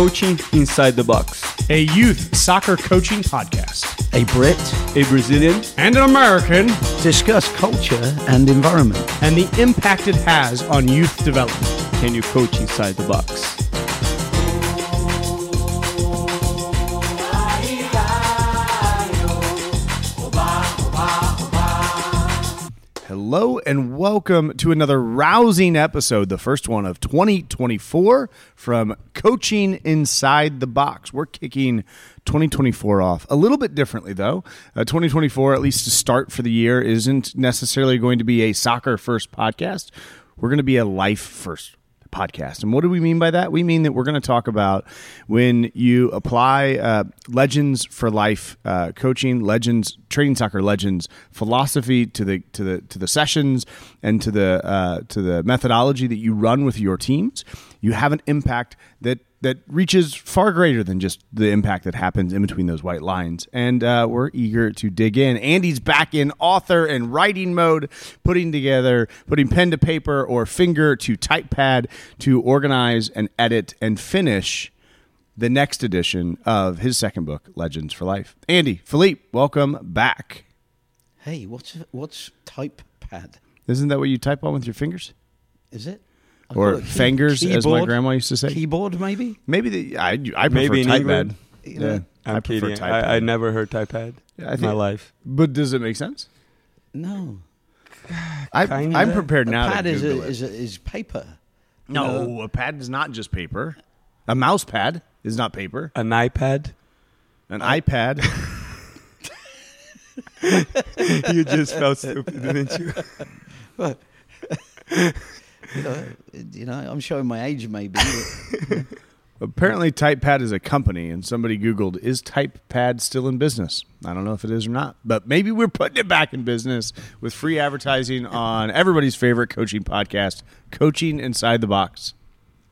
Coaching Inside the Box, a youth soccer coaching podcast. A Brit a Brazilian, and an American discuss culture and environment. and the impact it has on youth development. Can you coach inside the box? Hello and welcome to another rousing episode, the first one of 2024 from Coaching Inside the Box. We're kicking 2024 off a little bit differently, though. Uh, 2024, at least to start for the year, isn't necessarily going to be a soccer first podcast. We're going to be a life first podcast. And what do we mean by that? We mean that we're going to talk about when you apply uh, Legends for Life uh, coaching, Legends training soccer legends philosophy to the to the to the sessions and to the uh, to the methodology that you run with your teams. You have an impact that that reaches far greater than just the impact that happens in between those white lines. And uh, we're eager to dig in. Andy's back in author and writing mode, putting together, putting pen to paper or finger to type pad to organize and edit and finish the next edition of his second book, Legends for Life. Andy, Philippe, welcome back. Hey, what's what's type pad? Isn't that what you type on with your fingers? Is it? I Or call it key- fingers, as my grandma used to say? Keyboard, maybe. Maybe the I, I prefer Maybe in type You know, Yeah, I'm I prefer kidding. I, I never heard typepad Yeah, I in my life. But does it make sense? No, I I'm prepared a now pad to is a, it. is, a, is paper. no, a pad is not just paper. A mouse pad is not paper. An iPad. An iPad. you just felt stupid, didn't you? You know, you know, I'm showing my age, maybe. but- Apparently, TypePad is a company, and somebody Googled, is TypePad still in business? I don't know if it is or not, but maybe we're putting it back in business with free advertising on everybody's favorite coaching podcast, Coaching Inside the Box.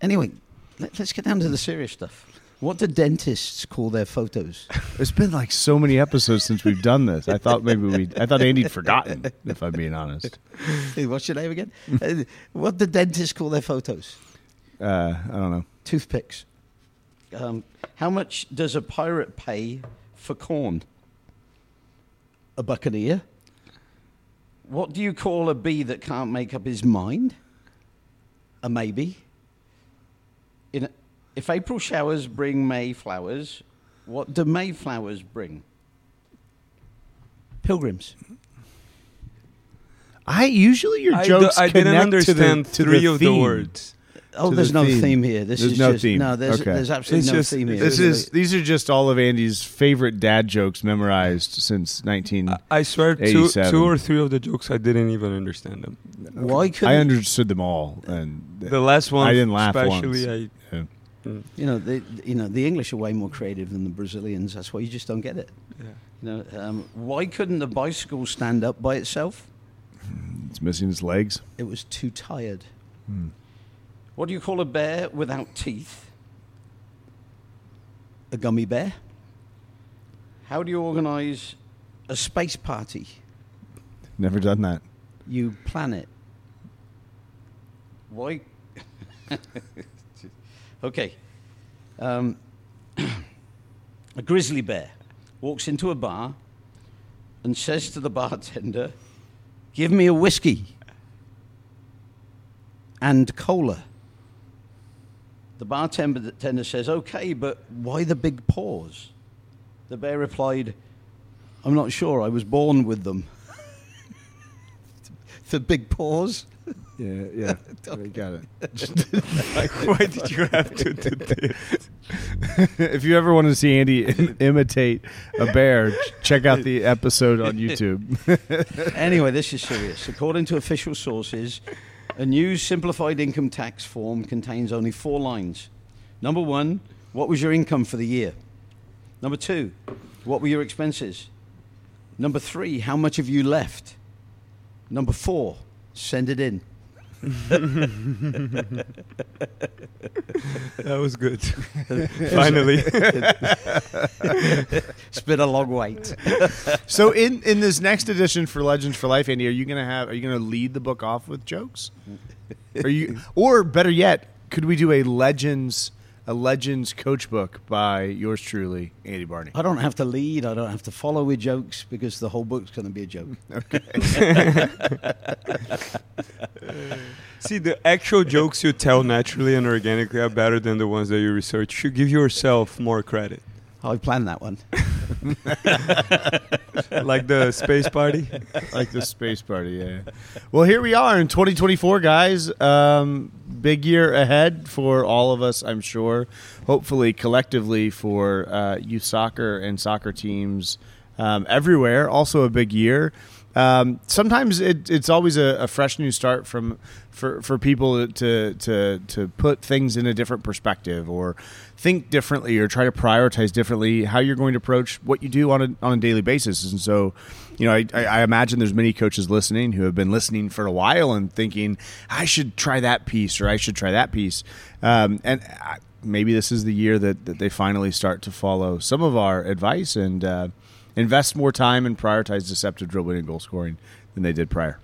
anyway, let, let's get down to the serious stuff. What do dentists call their photos? It's been like so many episodes since we've done this. I thought maybe we, I thought Andy'd forgotten, if I'm being honest. Hey, What's your name again? Uh, what do dentists call their photos? Uh, I don't know. Toothpicks. Um, how much does a pirate pay for corn? A buccaneer. What do you call a bee that can't make up his mind? A maybe. In, if April showers bring May flowers, what do May flowers bring? Pilgrims. I usually your I, do, jokes I didn't understand to the, to three the of the words. Oh, there's the no theme. theme, here. This There's is no just theme. no. There's Okay. there's absolutely It's no just- theme here. This is these are just all of Andy's favorite dad jokes memorized since 19. I, I swear, two, two or three of the jokes, I didn't even understand them. why couldn't I understood them all, and The last one, I didn't laugh especially. once. I, Yeah. You know, the you know the English are way more creative than the Brazilians. That's why you just don't get it. yeah. You know, um, why couldn't the bicycle stand up by itself? it's missing its legs. It was too tired. Hmm. What do you call a bear without teeth? A gummy bear. How do you organize a space party? Never done that. You plan it. Why? okay. Um, a grizzly bear walks into a bar and says to the bartender, Give me a whiskey and cola. The bartender says, Okay, but why the big pause? The bear replied, I'm not sure. I was born with them. the big pause. Yeah, yeah, I got it. Why did you have to do this? if you ever want to see Andy im- imitate a bear, check out the episode on YouTube. Anyway, this is serious. According to official sources, a new simplified income tax form contains only four lines. Number one, what was your income for the year? Number two, what were your expenses? Number three, how much have you left? Number four, send it in. That was good. Finally. It's been a long wait. so, in in this next edition for Legends for Life, Andy, are you gonna have? Are you gonna lead the book off with jokes? Are you, or better yet, could we do a Legends a Legends Coach Book by yours truly, Andy Barney. I don't have to lead. I don't have to follow with jokes because the whole book's going to be a joke. okay. See, the actual jokes you tell naturally and organically are better than the ones that you research. You should give yourself more credit. I planned that one. like the space party. like the space party, yeah. Well, here we are in 2024, guys. Um, big year ahead for all of us, I'm sure. Hopefully, collectively for uh, youth soccer and soccer teams um, everywhere. Also, a big year. Um, sometimes it, it's always a, a, fresh new start from for, for people to to to put things in a different perspective or think differently or try to prioritize differently how you're going to approach what you do on a on a daily basis. And so, you know, I, I imagine there's many coaches listening who have been listening for a while and thinking I should try that piece or I should try that piece. Um, and I, maybe this is the year that, that they finally start to follow some of our advice and. Uh, invest more time and prioritize deceptive dribbling and goal scoring than they did prior.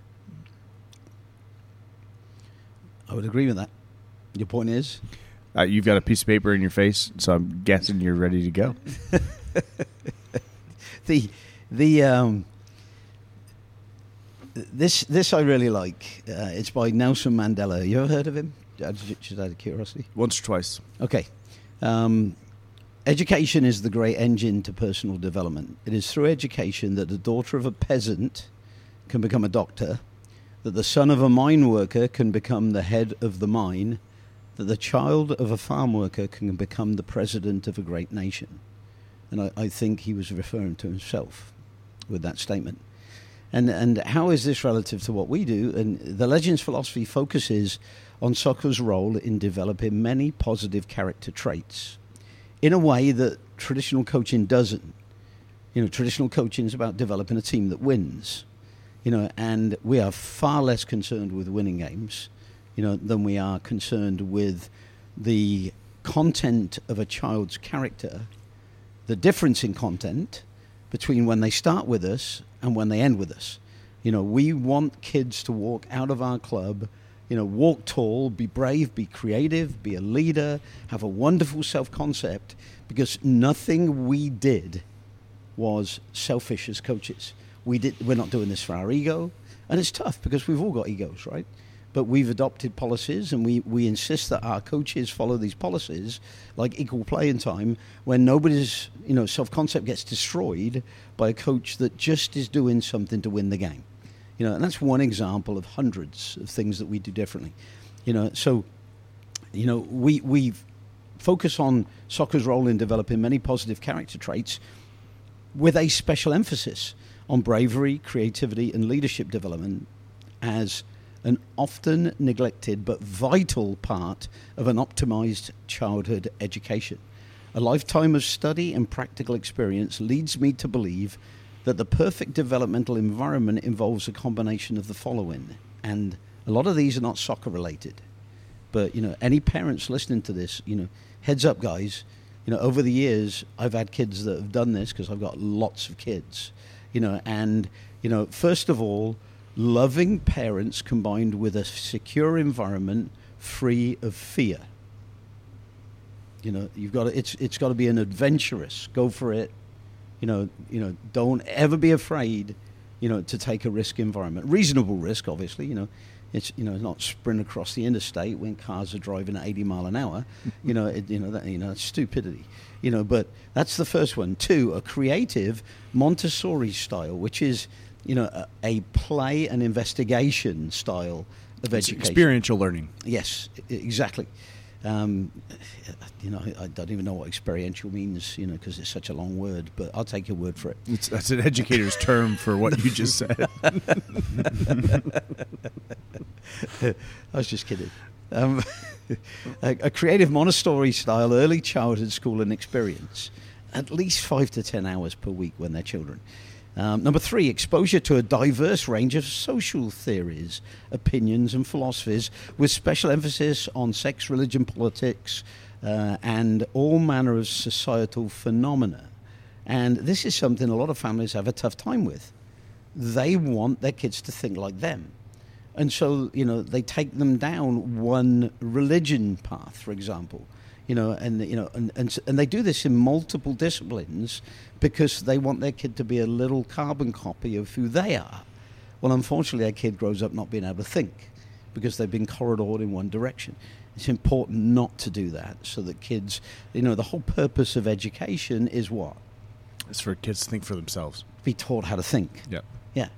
I would agree with that. Your point is? Uh, you've got a piece of paper in your face, so I'm guessing you're ready to go. the the um, this this I really like. Uh, it's by Nelson Mandela. You ever heard of him? Just out of curiosity. Once or twice. Okay. Um, Education is the great engine to personal development. It is through education that the daughter of a peasant can become a doctor, that the son of a mine worker can become the head of the mine, that the child of a farm worker can become the president of a great nation. And I, I think he was referring to himself with that statement. And, and how is this relative to what we do? And the Legends philosophy focuses on soccer's role in developing many positive character traits in a way that traditional coaching doesn't. You know, traditional coaching is about developing a team that wins. You know, and we are far less concerned with winning games, you know, than we are concerned with the content of a child's character, the difference in content between when they start with us and when they end with us. You know, we want kids to walk out of our club you know, walk tall, be brave, be creative, be a leader, have a wonderful self concept, because nothing we did was selfish as coaches. We did, we're not doing this for our ego. And it's tough because we've all got egos, right? But we've adopted policies and we, we insist that our coaches follow these policies like equal playing time when nobody's, you know, self concept gets destroyed by a coach that just is doing something to win the game. You know, and that's one example of hundreds of things that we do differently. You know, so you know we we focus on soccer's role in developing many positive character traits with a special emphasis on bravery, creativity, and leadership development as an often neglected but vital part of an optimized childhood education. A lifetime of study and practical experience leads me to believe that the perfect developmental environment involves a combination of the following. And a lot of these are not soccer related. But, you know, any parents listening to this, you know, heads up, guys. You know, over the years, I've had kids that have done this because I've got lots of kids. You know, and, you know, first of all, loving parents combined with a secure environment free of fear. You know, you've got to, it's, it's got to be an adventurous, go for it, you know, you know, don't ever be afraid, you know, to take a risk environment. Reasonable risk, obviously. You know, it's you know not sprint across the interstate when cars are driving at 80 mile an hour. you know, it, you know that you know stupidity. You know, but that's the first one. Two, a creative Montessori style, which is you know a, a play and investigation style of education. Experiential learning. Yes, exactly. Um, you know, I, don't even know what experiential means, you know, because it's such a long word, but I'll take your word for it. It's, that's an educator's term for what you just said. I was just kidding. Um, a, a, creative Montessori style early childhood school and experience, at least five to ten hours per week when they're children. Um, number three, exposure to a diverse range of social theories, opinions, and philosophies, with special emphasis on sex, religion, politics, uh, and all manner of societal phenomena. And this is something a lot of families have a tough time with. They want their kids to think like them. And so, you know, they take them down one religion path, for example. You know, and you know, and, and and they do this in multiple disciplines because they want their kid to be a little carbon copy of who they are. Well, unfortunately, a kid grows up not being able to think because they've been corridored in one direction. It's important not to do that so that kids, you know, the whole purpose of education is what? It's for kids to think for themselves. Be taught how to think. Yep. Yeah,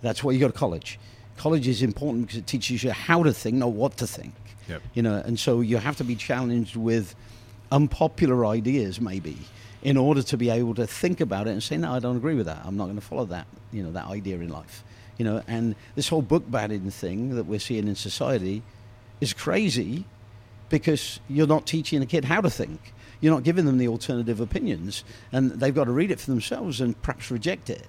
that's why you go to college. College is important because it teaches you how to think, not what to think. Yep. You know, and so you have to be challenged with unpopular ideas, maybe, in order to be able to think about it and say, no, I don't agree with that. I'm not going to follow that. You know, that idea in life. You know, and this whole book banning thing that we're seeing in society is crazy because you're not teaching a kid how to think. You're not giving them the alternative opinions, and they've got to read it for themselves and perhaps reject it.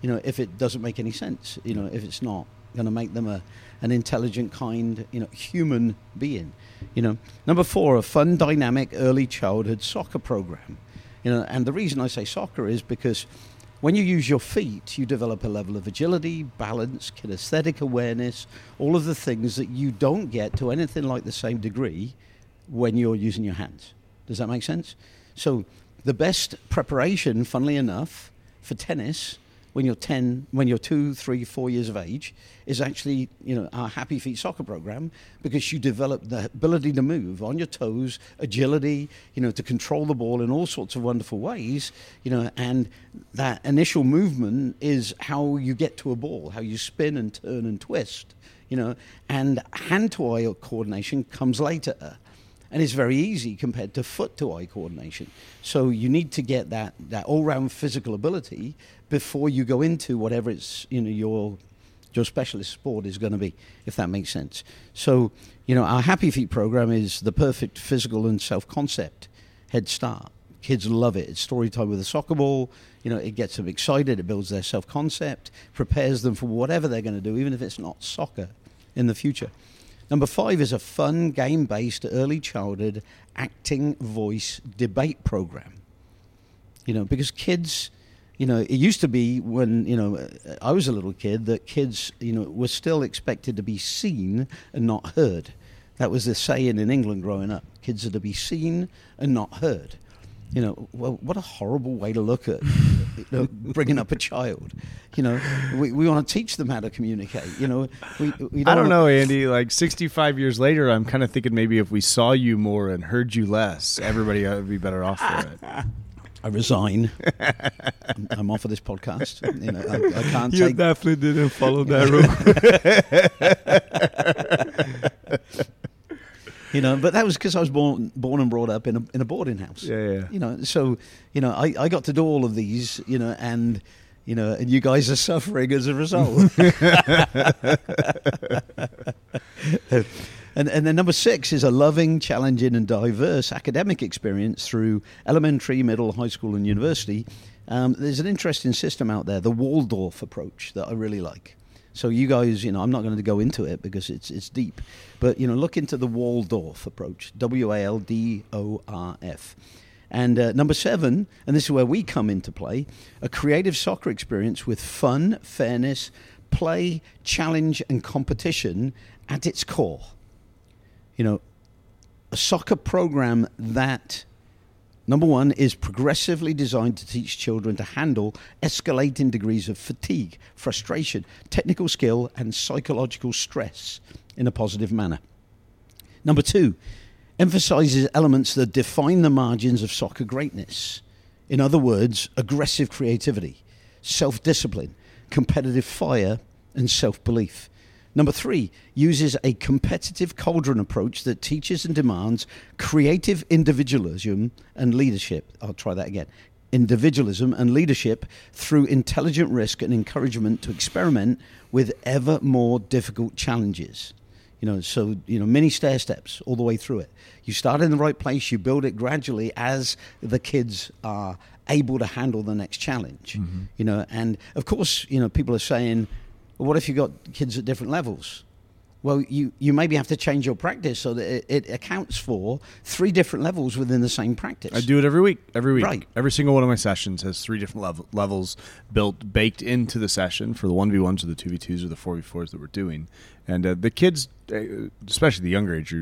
You know, if it doesn't make any sense. You know, if it's not going to make them a an intelligent, kind, you know, human being. You know, number four, a fun, dynamic early childhood soccer program. You know, and the reason I say soccer is because when you use your feet, you develop a level of agility, balance, kinesthetic awareness, all of the things that you don't get to anything like the same degree when you're using your hands. Does that make sense? So, the best preparation, funnily enough, for tennis when you're 10, when you're two, three, four years of age, is actually, you know, our Happy Feet soccer program because you develop the ability to move on your toes, agility, you know, to control the ball in all sorts of wonderful ways, you know, and that initial movement is how you get to a ball, how you spin and turn and twist, you know, and hand to eye coordination comes later and it's very easy compared to foot to eye coordination. So you need to get that, that all round physical ability before you go into whatever it's you know your your specialist sport is going to be, if that makes sense. So you know our Happy Feet program is the perfect physical and self concept head start. Kids love it. It's story time with a soccer ball. You know, it gets them excited. It builds their self concept, prepares them for whatever they're going to do, even if it's not soccer in the future. Number five is a fun, game based early childhood acting voice debate program. You know, because kids, you know, it used to be when, you know, uh, I was a little kid that kids, you know, were still expected to be seen and not heard. That was the saying in England growing up kids are to be seen and not heard. You know, well, what a horrible way to look at you know, bringing up a child. You know, we, we want to teach them how to communicate. You know, we, we I don't know, Andy. Like 65 years later, I'm kind of thinking maybe if we saw you more and heard you less, everybody uh, would be better off for it. I resign. I'm- I'm off of this podcast. You know, I, I can't You take. definitely didn't follow that rule. You know, but that was because I was born born and brought up in a in a boarding house. Yeah, yeah. You know, so you know, I, I got to do all of these. You know, and you know, and you guys are suffering as a result. And, and then number six is a loving, challenging, and diverse academic experience through elementary, middle, high school, and university. Um, there's an interesting system out there, the Waldorf approach, that I really like. So you guys, you know, I'm not going to go into it because it's it's deep, but you know, look into the Waldorf approach, W A L D O R F. And uh, number seven, and this is where we come into play, a creative soccer experience with fun, fairness, play, challenge, and competition at its core you know, a soccer program that, number one, is progressively designed to teach children to handle escalating degrees of fatigue, frustration, technical skill, and psychological stress in a positive manner. Number two, emphasizes elements that define the margins of soccer greatness. In other words, aggressive creativity, self discipline, competitive fire, and self belief. Number three, uses a competitive cauldron approach that teaches and demands creative individualism and leadership. I'll try that again. Individualism and leadership through intelligent risk and encouragement to experiment with ever more difficult challenges. You know, so you know, many stair steps all the way through it. You start in the right place, you build it gradually as the kids are able to handle the next challenge. Mm-hmm. You know, and of course, you know, people are saying, well, what if you've got kids at different levels? Well, you, you maybe have to change your practice so that it, it accounts for three different levels within the same practice. I do it every week. Every week. Right. Every single one of my sessions has three different level, levels built, baked into the session for the 1v1s or the 2v2s or the 4v4s that we're doing. And uh, the kids, uh, especially the younger age,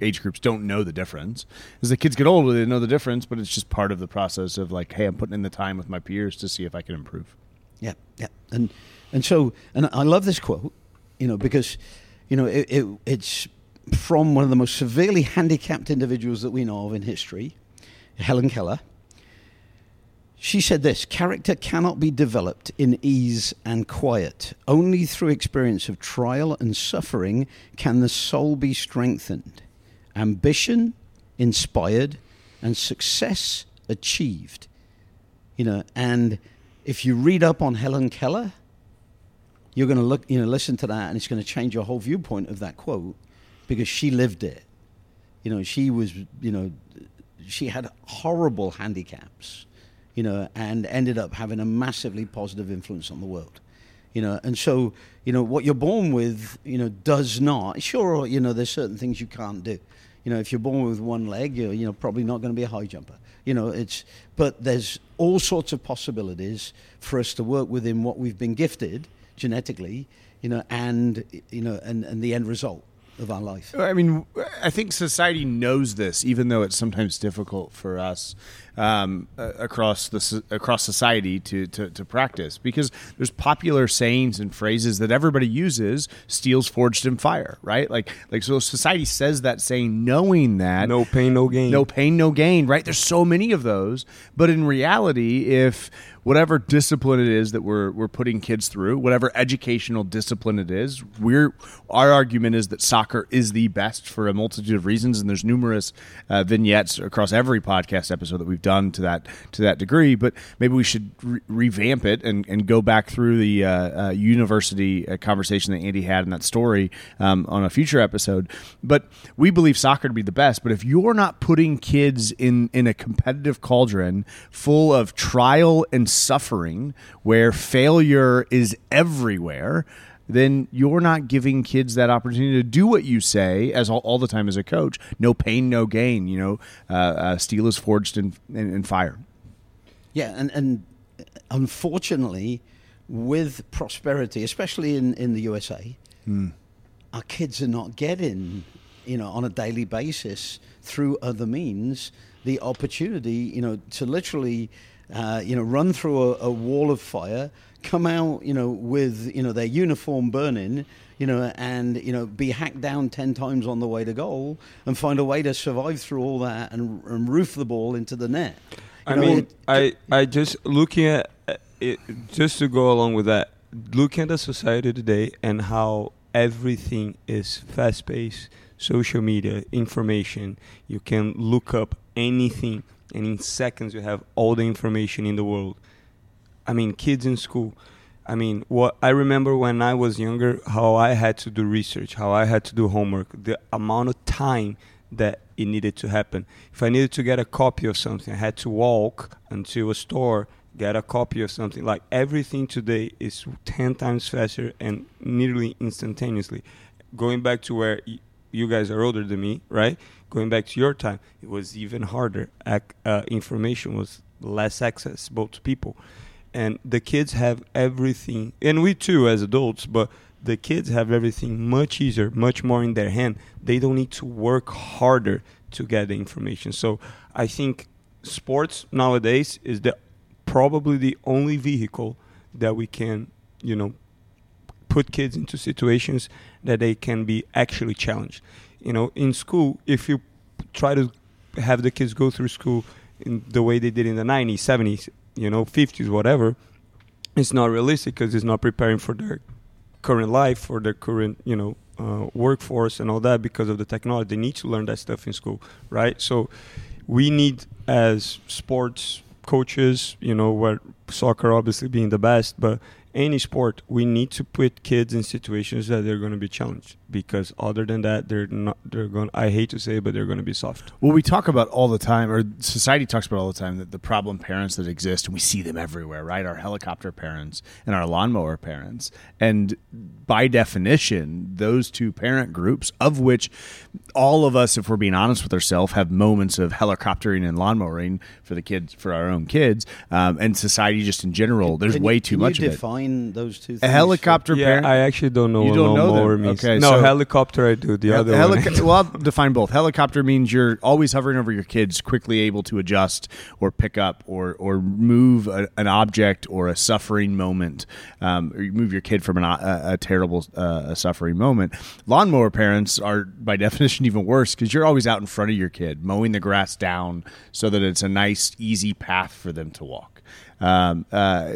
age groups, don't know the difference. As the kids get older, they know the difference, but it's just part of the process of like, hey, I'm putting in the time with my peers to see if I can improve. Yeah, yeah, and and so and I love this quote, you know, because you know it, it, it's from one of the most severely handicapped individuals that we know of in history, Helen Keller. She said this character cannot be developed in ease and quiet. Only through experience of trial and suffering can the soul be strengthened, ambition inspired, and success achieved. You know, and if you read up on Helen Keller, you're going to look, you know, listen to that, and it's going to change your whole viewpoint of that quote because she lived it. You know, she was, you know, she had horrible handicaps, you know, and ended up having a massively positive influence on the world. You know, and so, you know, what you're born with, you know, does not. Sure, you know, there's certain things you can't do. You know, if you're born with one leg, you're, you know, probably not going to be a high jumper. You know, it's, but there's all sorts of possibilities for us to work within what we've been gifted genetically, you know, and, you know, and, and the end result of our life. I mean, I think society knows this, even though it's sometimes difficult for us um, uh, across the across society to, to, to practice because there's popular sayings and phrases that everybody uses. Steel's forged in fire, right? Like like so, society says that saying, knowing that No pain, no gain. no pain, no gain, right? There's so many of those, but in reality, if whatever discipline it is that we're we're putting kids through, whatever educational discipline it is, we're our argument is that soccer is the best for a multitude of reasons, and there's numerous uh, vignettes across every podcast episode that we've done to that to that degree. But maybe we should re- revamp it and, and go back through the uh, uh, university uh, conversation that Andy had in that story um, on a future episode. But we believe soccer to be the best. But if you're not putting kids in in a competitive cauldron full of trial and suffering, where failure is everywhere then you're not giving kids that opportunity to do what you say as all, all the time as a coach. No pain, no gain. You know, uh, uh, steel is forged in, in, in fire. Yeah, and, and unfortunately, with prosperity, especially in, in the USA, our kids are not getting, you know, on a daily basis through other means the opportunity, you know, to literally, uh, you know, run through a, a wall of fire, come out, you know, with you know their uniform burning, you know, and you know be hacked down ten times on the way to goal, and find a way to survive through all that and, and roof the ball into the net. You I know, mean, it- I, I just looking at uh, it, just to go along with that, looking at the society today and how everything is fast paced, social media, information. You can look up anything, and in seconds you have all the information in the world. I mean, kids in school. I mean, what I remember when I was younger, how I had to do research, how I had to do homework, the amount of time that it needed to happen. If I needed to get a copy of something, I had to walk until a store, get a copy of something. Like everything today is 10 times faster and nearly instantaneously. Going back to where you guys are older than me, right? Going back to your time, it was even harder. Ac- uh, information was less accessible to people and the kids have everything and we too as adults but the kids have everything much easier much more in their hand they don't need to work harder to get the information so i think sports nowadays is the probably the only vehicle that we can you know put kids into situations that they can be actually challenged. You know in school if you try to have the kids go through school in the way they did in the 90s 70s you know 50s whatever it's not realistic because it's not preparing for their current life for their current you know uh, workforce and all that because of the technology. They need to learn that stuff in school right? So we need as sports coaches you know where soccer obviously being the best but any sport, we need to put kids in situations that they're going to be challenged because other than that, they're not. They're going. I hate to say, it, but they're going to be soft. Well, we talk about all the time, or society talks about all the time, that the problem parents that exist, and we see them everywhere, right? Our helicopter parents and our lawnmower parents. And by definition, those two parent groups, of which all of us, if we're being honest with ourselves, have moments of helicoptering and lawnmowering for the kids, for our own kids, um, and society just in general, there's Can way you, too can much you of it. Define those two things? A helicopter yeah, parent. I actually don't know You don't know lawnmower them? means. Okay, no, so- helicopter I do. The Hel- other helico- one. well, I'll define both. Helicopter means you're always hovering over your kids, quickly able to adjust or pick up or or move a, an object or a suffering moment, um, or you move your kid from an, a, a terrible uh, a suffering moment. Lawnmower parents are by definition even worse because you're always out in front of your kid, mowing the grass down so that it's a nice, easy path for them to walk um, uh, uh,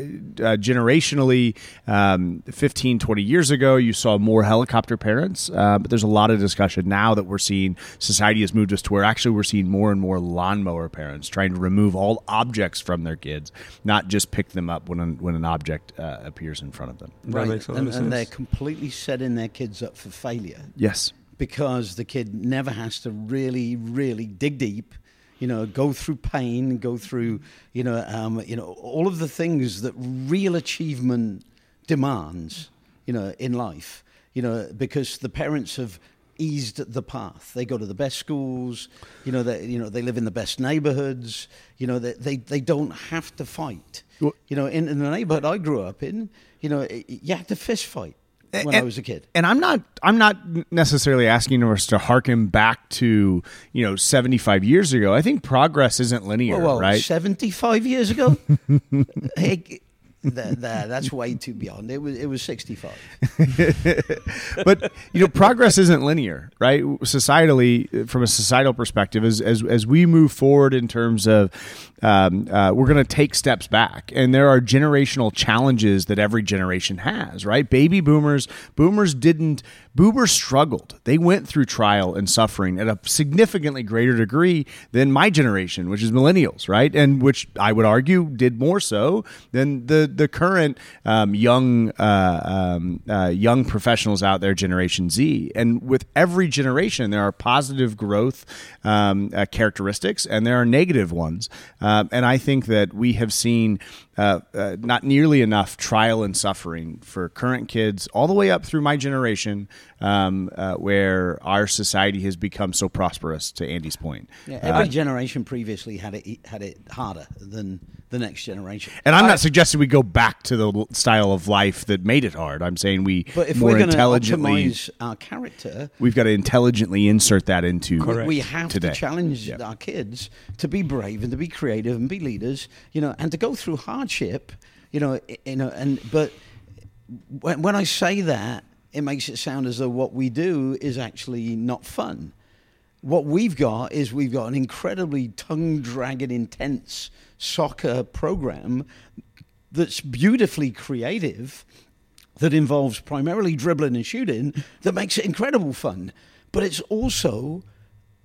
generationally um, 15 20 years ago you saw more helicopter parents uh, but there's a lot of discussion now that we're seeing society has moved us to where actually we're seeing more and more lawnmower parents trying to remove all objects from their kids not just pick them up when an, when an object uh, appears in front of them. That Right, makes a lot and, of and they're completely setting their kids up for failure. Yes. Because the kid never has to really, really dig deep. You know, go through pain, go through, you know, um, you know, all of the things that real achievement demands, you know, in life. You know, because the parents have eased the path. They go to the best schools. You know, they, you know, they live in the best neighborhoods. You know, they they, they don't have to fight. Well- You know, in, in the neighborhood I grew up in, you know, you had to fist fight when I was a kid. And I'm not I'm not necessarily asking us to harken back to, you know, 75 years ago. I think progress isn't linear, right? 75 years ago? hey, that, that, that's way too beyond. It was, it was 65. but you know, progress isn't linear, right? Societally, from a societal perspective, as as, as we move forward in terms of, um, uh, we're going to take steps back, and there are generational challenges that every generation has, right? Baby boomers, boomers didn't, boomers struggled. They went through trial and suffering at a significantly greater degree than my generation, which is millennials, right? And which I would argue did more so than the the current um, young uh, um, uh, young professionals out there, Generation Z. And with every generation, there are positive growth um, uh, characteristics and there are negative ones. Um, and I think that we have seen uh, uh, not nearly enough trial and suffering for current kids, all the way up through my generation, um, uh, where our society has become so prosperous. To Andy's point, Yeah, every generation previously had it had it harder than the next generation. and I'm not suggesting we go back to the style of life that made it hard. I'm saying we But if more we're going to intelligently. optimize our character, We've got to intelligently insert that into Correct. we have today. to challenge Yeah. our kids to be brave and to be creative and be leaders, you know, and to go through hardship, you know, you know, and but when, when I say that, it makes it sound as though what we do is actually not fun. What we've got is we've got an incredibly tongue dragging, intense soccer program that's beautifully creative that involves primarily dribbling and shooting that makes it incredible fun. But it's also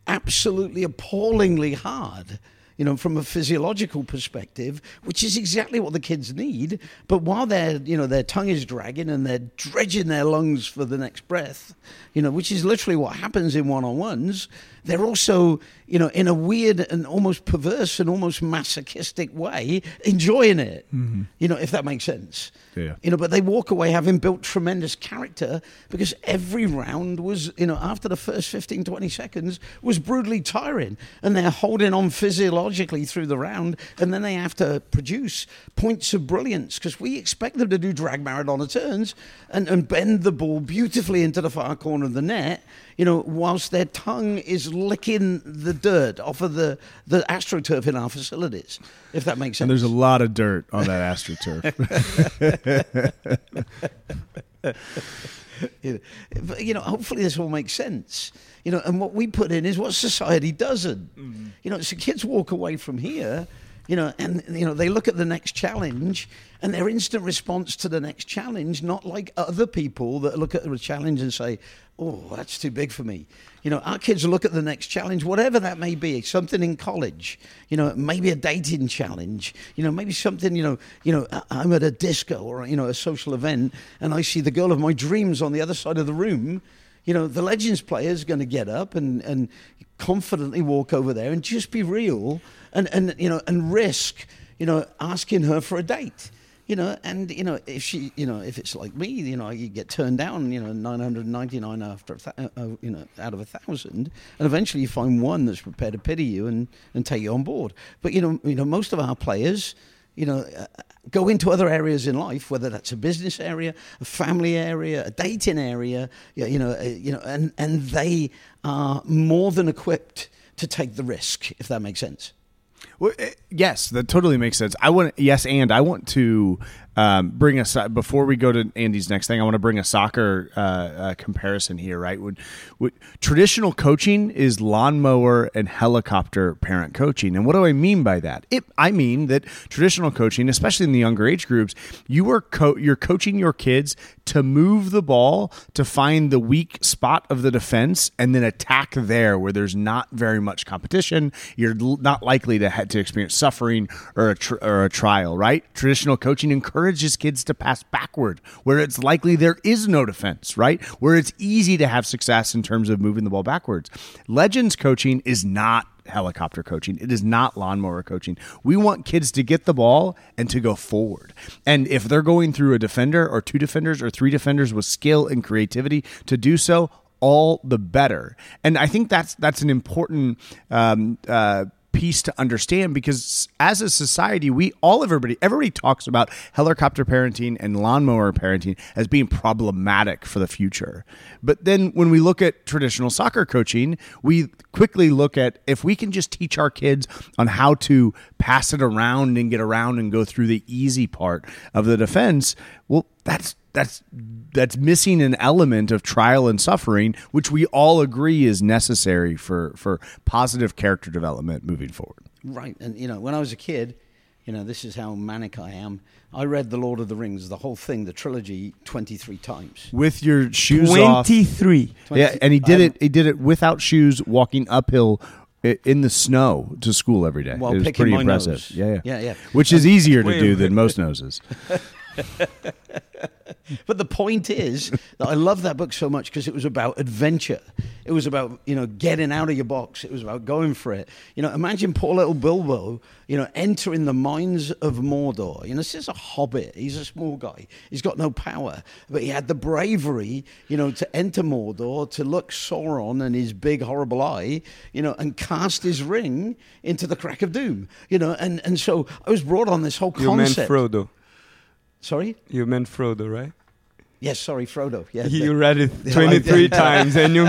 absolutely appallingly hard, you know, from a physiological perspective, which is exactly what the kids need. But while their, you know, their tongue is dragging and they're dredging their lungs for the next breath, you know, which is literally what happens in one-on-ones, they're also, you know, in a weird and almost perverse and almost masochistic way, enjoying it. Mm-hmm. You know, if that makes sense. Yeah. You know, but they walk away having built tremendous character because every round was, you know, after the first 15, 20 seconds was brutally tiring. And they're holding on physiologically through the round. And then they have to produce points of brilliance because we expect them to do drag Maradona turns and, and bend the ball beautifully into the far corner of the net, you know, whilst their tongue is licking the dirt off of the, the AstroTurf in our facilities, if that makes sense. And there's a lot of dirt on that AstroTurf. you know, but, you know, hopefully this all makes sense. You know, and what we put in is what society doesn't. Mm. You know, so kids walk away from here, you know, and you know they look at the next challenge and their instant response to the next challenge, not like other people that look at the challenge and say, "Oh, that's too big for me." You know, our kids look at the next challenge, whatever that may be, something in college, you know, maybe a dating challenge, you know, maybe something, you know, you know, I'm at a disco or you know a social event, and I see the girl of my dreams on the other side of the room. You know, the Legends player is going to get up and, and confidently walk over there and just be real and, and you know and risk you know asking her for a date you know and you know if she you know if it's like me you know you get turned down you know 999 after a th- uh, you know out of a thousand and eventually you find one that's prepared to pity you and and take you on board but you know you know most of our players you know, uh, go into other areas in life, whether that's a business area, a family area, a dating area, you you know, uh, you know, and and they are more than equipped to take the risk, if that makes sense. Well, eh, yes, that totally makes sense. I want yes, and I want to um, bring us before we go to Andy's next thing. I want to bring a soccer uh, uh, comparison here. Right, would, traditional coaching is lawnmower and helicopter parent coaching, and what do I mean by that? It, I mean that traditional coaching, especially in the younger age groups, you are co- you're coaching your kids to move the ball to find the weak spot of the defense and then attack there where there's not very much competition. You're not likely to to experience suffering or a tr- or a trial, right? Traditional coaching encourages kids to pass backward where it's likely there is no defense, right? Where it's easy to have success in terms of moving the ball backwards. Legends coaching is not helicopter coaching. It is not lawnmower coaching. We want kids to get the ball and to go forward. And if they're going through a defender or two defenders or three defenders with skill and creativity to do so, all the better. And I think that's that's an important um, uh, piece to understand because as a society we all everybody everybody talks about helicopter parenting and lawnmower parenting as being problematic for the future. But then when we look at traditional soccer coaching we quickly look at if we can just teach our kids on how to pass it around and get around and go through the easy part of the defense well that's that's that's missing an element of trial and suffering, which we all agree is necessary for for positive character development moving forward. Right. And, you know, when I was a kid, you know, this is how manic I am. I read The Lord of the Rings, the whole thing, the trilogy, 23 times. With your shoes off, Twenty-three. yeah, and he did I'm- it. Um, he did it without shoes, walking uphill in the snow to school every day. While it was picking pretty my impressive. nose. Yeah, yeah, Yeah, yeah. Which is easier to do than most noses. But the point is that I love that book so much because it was about adventure. It was about, you know, getting out of your box. It was about going for it. You know, imagine poor little Bilbo, you know, entering the mines of Mordor. You know, this is a hobbit. He's a small guy. He's got no power. But he had the bravery, you know, to enter Mordor, to look Sauron and his big, horrible eye, you know, and cast his ring into the crack of doom. You know, and, and so I was brought on this whole concept. You meant. Frodo. Sorry? You meant Frodo, right? Yes, sorry, Frodo. Yeah, You read it 23 times and you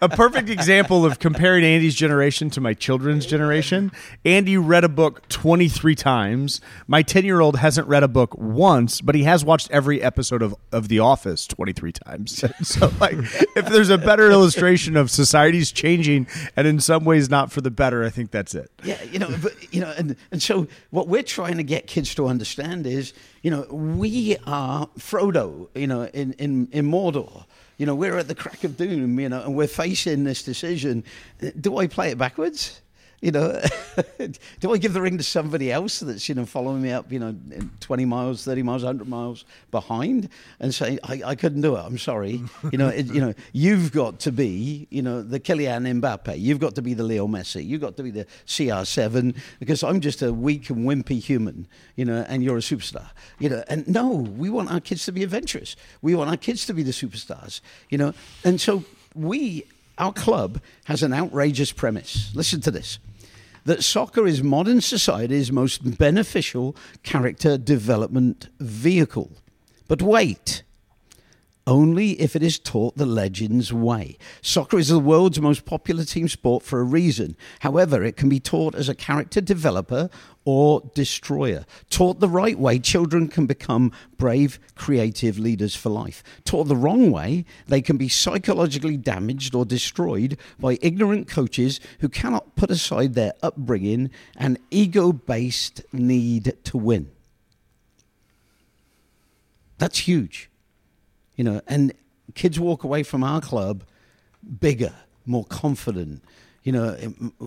a perfect example of comparing Andy's generation to my children's generation. Andy read a book 23 times. My 10 year old hasn't read a book once, but he has watched every episode of, of The Office 23 times. So, like, if there's a better illustration of society's changing and in some ways not for the better, I think that's it. Yeah, you know, but you know, and, and so what we're trying to get kids to understand is, you know, we are Frodo, you know, in, in, in Mordor. You know, we're at the crack of doom, you know, and we're facing this decision. Do I play it backwards? You know, do I give the ring to somebody else that's, you know, following me up, you know, 20 miles, 30 miles, 100 miles behind and say, I, I couldn't do it. I'm sorry. You know, it, you know, you've got to be, you know, the Kylian Mbappe. You've got to be the Leo Messi. You've got to be the CR7 because I'm just a weak and wimpy human, you know, and you're a superstar. You know, and no, we want our kids to be adventurous. We want our kids to be the superstars, you know. And so we, our club, has an outrageous premise. Listen to this that soccer is modern society's most beneficial character development vehicle. But wait, only if it is taught the legends way. Soccer is the world's most popular team sport for a reason. However, it can be taught as a character developer or destroyer. Taught the right way, children can become brave, creative leaders for life. Taught the wrong way, they can be psychologically damaged or destroyed by ignorant coaches who cannot put aside their upbringing and ego based need to win. That's huge. You know, and kids walk away from our club bigger, more confident, you know,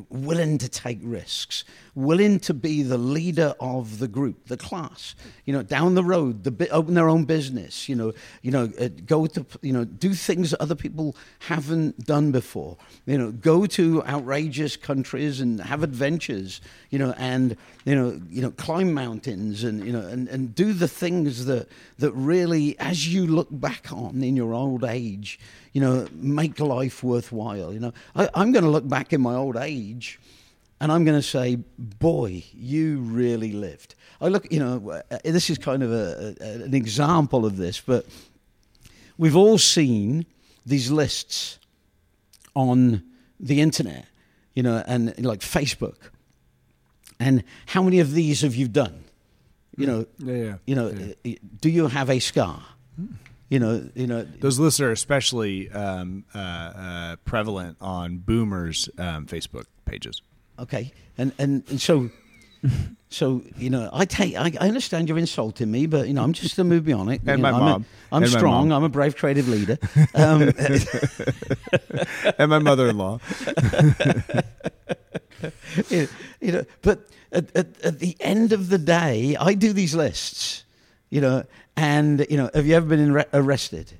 willing to take risks, willing to be the leader of the group, the class. You know, down the road, the open their own business. You know, you know, uh, go to you know, do things that other people haven't done before. You know, go to outrageous countries and have adventures. You know, and you know, you know, climb mountains and you know, and, and do the things that that really, as you look back on in your old age, you know, make life worthwhile. You know, I, I'm going to look back in my old age and I'm going to say, boy, you really lived. I look, you know, uh, this is kind of a, a, an example of this, but we've all seen these lists on the internet, you know, and like Facebook. And how many of these have you done? You know, yeah, yeah. you know, yeah. Uh, do you have a scar? You know, you know. Those lists are especially um, uh, uh, prevalent on boomers' um, Facebook pages. Okay, and and, and so. So you know, I take. I, I, understand you're insulting me, but you know, I'm just to move beyond it. and you my know, mom. I'm, a, I'm strong. I'm a brave, creative leader. Um, and my mother-in-law. you know, but at, at, at the end of the day, I do these lists. You know, and you know, have you ever been re- arrested?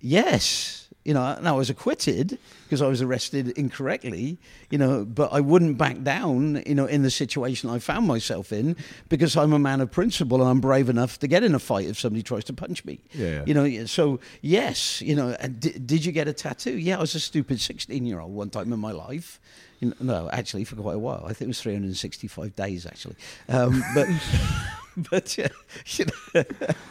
Yes. You know, and I was acquitted because I was arrested incorrectly. You know, but I wouldn't back down. You know, in the situation I found myself in because I'm a man of principle and I'm brave enough to get in a fight if somebody tries to punch me. Yeah. You know, so yes, you know, d- did you get a tattoo? Yeah, I was a stupid 16 year old one time in my life. You know, no, actually, for quite a while. I think it was 365 days, actually. Um, but. but uh, you know,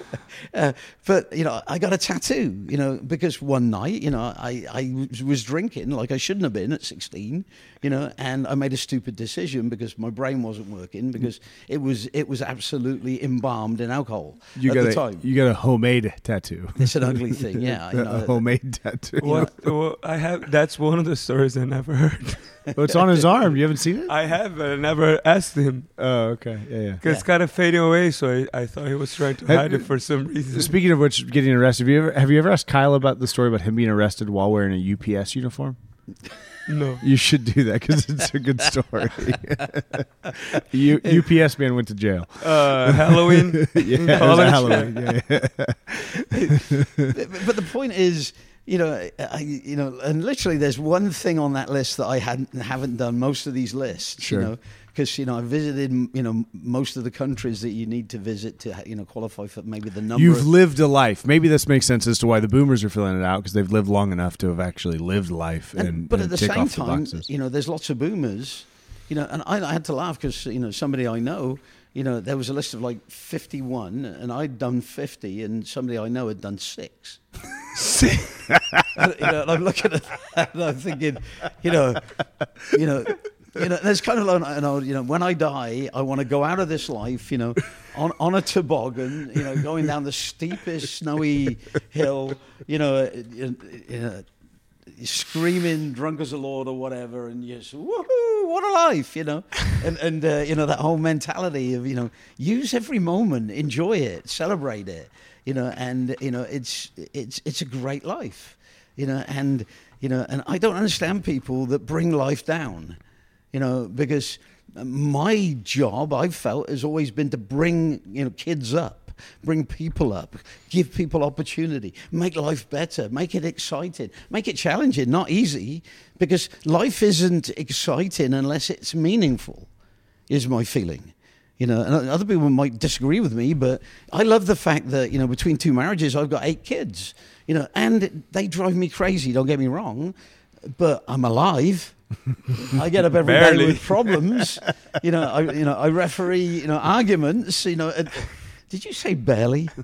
uh, but you know, I got a tattoo. You know, because one night, you know, I I was drinking like I shouldn't have been at sixteen. You know, and I made a stupid decision because my brain wasn't working because it was it was absolutely embalmed in alcohol you at got the a, time. You got a homemade tattoo. It's an ugly thing, yeah. You know, a homemade tattoo. What, well, I have. That's one of the stories I never heard. Oh, it's on his arm. You haven't seen it? I have, but I never asked him. Oh, okay. Yeah, yeah. Cause it's kind of fading away, so I, I thought he was trying to Have- hide it for some reason. Speaking of which, getting arrested. Have you ever have you ever asked Kyle about the story about him being arrested while wearing a UPS uniform? no. You should do that because it's a good story. U, UPS man went to jail. Uh, Halloween. Yeah, it was college. a Halloween. Yeah, yeah. but but the point is, you know, I, you know, and literally, there's one thing on that list that I hadn't haven't done most of these lists. Sure. You know, because you know I visited you know most of the countries that you need to visit to you know qualify for maybe the number. You've of, lived a life. Maybe this makes sense as to why the boomers are filling it out because they've lived long enough to have actually lived life and, and, but and at the same the time, boxes. you know, there's lots of boomers. You know, and I, I had to laugh because you know somebody I know. You know, there was a list of like 51, and I'd done 50, and somebody I know had done six. You know, I'm looking at that and I'm thinking, you know, you know, you know, there's kind of like, you know, you know, when I die, I want to go out of this life, you know, on, on a toboggan, you know, going down the steepest snowy hill, you know, you know, screaming drunk as a lord or whatever, and just woohoo, what a life, you know, and and uh, you know that whole mentality of you know use every moment, enjoy it, celebrate it, you know, and you know it's it's it's a great life, you know, and you know, and I don't understand people that bring life down, you know, because my job I've felt has always been to bring you know kids up bring people up, give people opportunity, make life better, make it exciting, make it challenging, not easy, because life isn't exciting unless it's meaningful, is my feeling. You know, and other people might disagree with me, but I love the fact that, you know, between two marriages, I've got eight kids, you know, and they drive me crazy, don't get me wrong, but I'm alive. I get up every day with problems. You know, I, you know, I referee, you know, arguments, you know, and, did you say barely?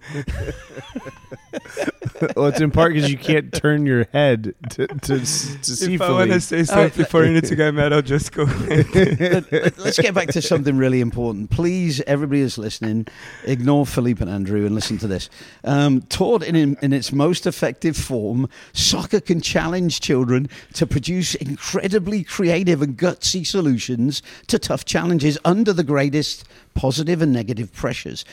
well, it's in part because you can't turn your head to to, to see if I want fully. to say something for you to get mad, I'll just go. Let- let- Let's get back to something really important. Please, everybody is listening, ignore Philippe and Andrew and listen to this. Um, taught in, in its most effective form, soccer can challenge children to produce incredibly creative and gutsy solutions to tough challenges under the greatest positive and negative pressures.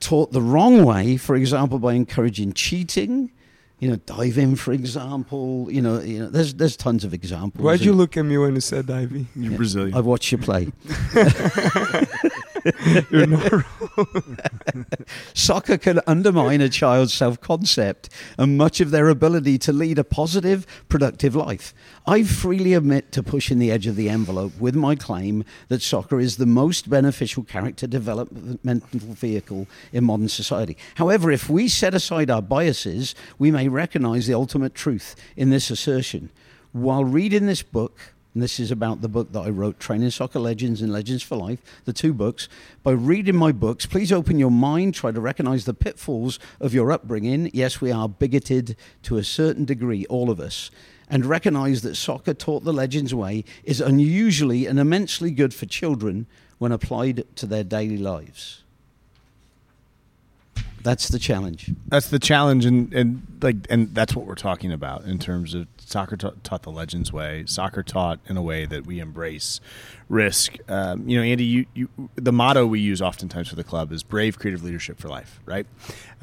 Taught the wrong way, for example, by encouraging cheating. You know, dive in, for example. You know, you know, there's there's tons of examples. Why'd you look at me when you said Ivy? You're Brazilian. I've watched you play. You're not Soccer can undermine a child's self concept and much of their ability to lead a positive, productive life. I freely admit to pushing the edge of the envelope with my claim that soccer is the most beneficial character developmental vehicle in modern society. However, if we set aside our biases, we may recognize the ultimate truth in this assertion. While reading this book, and this is about the book that I wrote, Training Soccer Legends and Legends for Life, the two books. By reading my books, please open your mind, try to recognize the pitfalls of your upbringing. Yes, we are bigoted to a certain degree, all of us. And recognize that soccer taught the Legends way is unusually and immensely good for children when applied to their daily lives. That's the challenge. That's the challenge, and, and like, and that's what we're talking about in terms of soccer ta- taught the legends way. Soccer taught in a way that we embrace risk. Um, you know, Andy, you, you the motto we use oftentimes for the club is "brave creative leadership for life," right?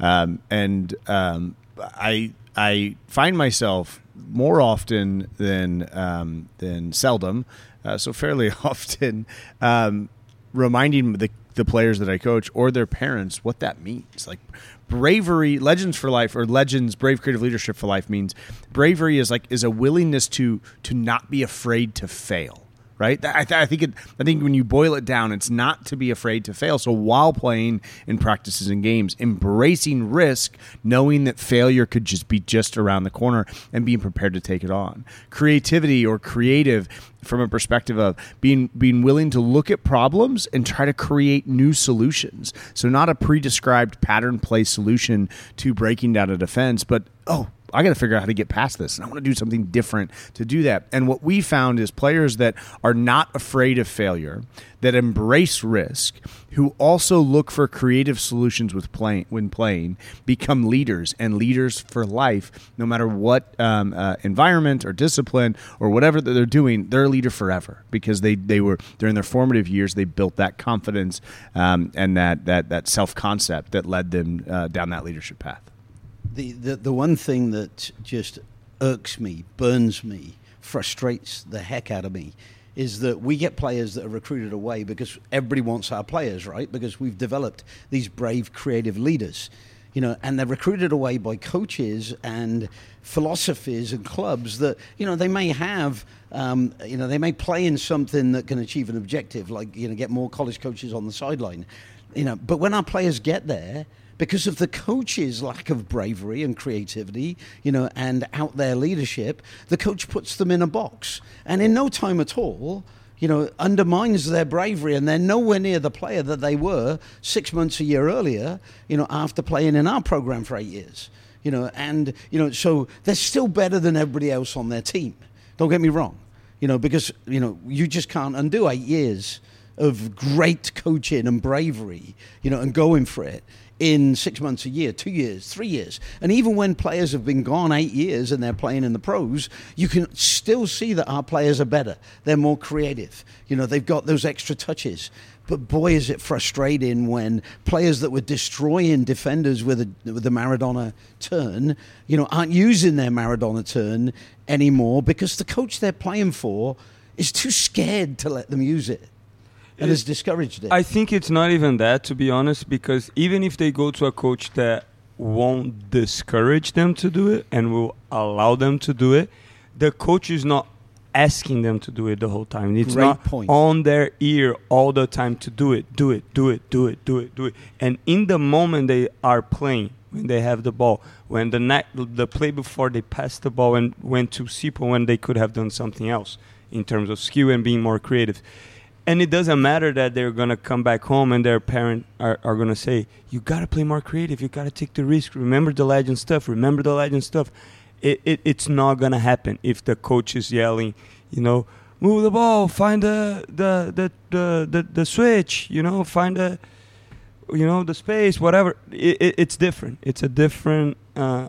Um, and um, I I find myself more often than um, than seldom, uh, so fairly often, um, reminding the the players that I coach or their parents what that means. Like bravery, legends for life or legends brave creative leadership for life means bravery is like is a willingness to to not be afraid to fail. Right, I, th- I think it. I think when you boil it down, it's not to be afraid to fail. So while playing in practices and games, embracing risk, knowing that failure could just be just around the corner, and being prepared to take it on. Creativity or creative from a perspective of being being willing to look at problems and try to create new solutions. So not a pre-described pattern play solution to breaking down a defense, but oh, I got to figure out how to get past this, and I want to do something different to do that. And what we found is players that are not afraid of failure, that embrace risk, who also look for creative solutions with playing when playing, become leaders and leaders for life. No matter what um, uh, environment or discipline or whatever that they're doing, they're a leader forever because they they were during their formative years they built that confidence um, and that that that self concept that led them uh, down that leadership path. The, the, the one thing that just irks me, burns me, frustrates the heck out of me is that we get players that are recruited away because everybody wants our players, right? Because we've developed these brave, creative leaders, you know, and they're recruited away by coaches and philosophies and clubs that, you know, they may have, um, you know, they may play in something that can achieve an objective, like, you know, get more college coaches on the sideline, you know, but when our players get there, because of the coach's lack of bravery and creativity, you know, and out there leadership, the coach puts them in a box. And in no time at all, you know, undermines their bravery and they're nowhere near the player that they were six months a year earlier, you know, after playing in our program for eight years. You know, and, you know, so they're still better than everybody else on their team. Don't get me wrong. You know, because, you know, you just can't undo eight years of great coaching and bravery, you know, and going for it in six months, a year, two years, three years. And even when players have been gone eight years and they're playing in the pros, you can still see that our players are better. They're more creative. You know, they've got those extra touches. But boy, is it frustrating when players that were destroying defenders with a with the Maradona turn, you know, aren't using their Maradona turn anymore because the coach they're playing for is too scared to let them use it and has discouraged it. I think it's not even that, to be honest, because even if they go to a coach that won't discourage them to do it and will allow them to do it, the coach is not asking them to do it the whole time. It's Great not point. on their ear all the time to do it, do it, do it, do it, do it, do it. And in the moment they are playing, when they have the ball, when the night, the play before they passed the ball and went to Sipo when they could have done something else in terms of skill and being more creative and it doesn't matter that they're gonna come back home and their parent are, are gonna say, "You gotta play more creative. You gotta take the risk. Remember the legend stuff. Remember the legend stuff." It, it it's not gonna happen if the coach is yelling, you know, move the ball, find the the the the the, the switch, you know, find the you know the space, whatever. It, it, it's different. It's a different. Uh,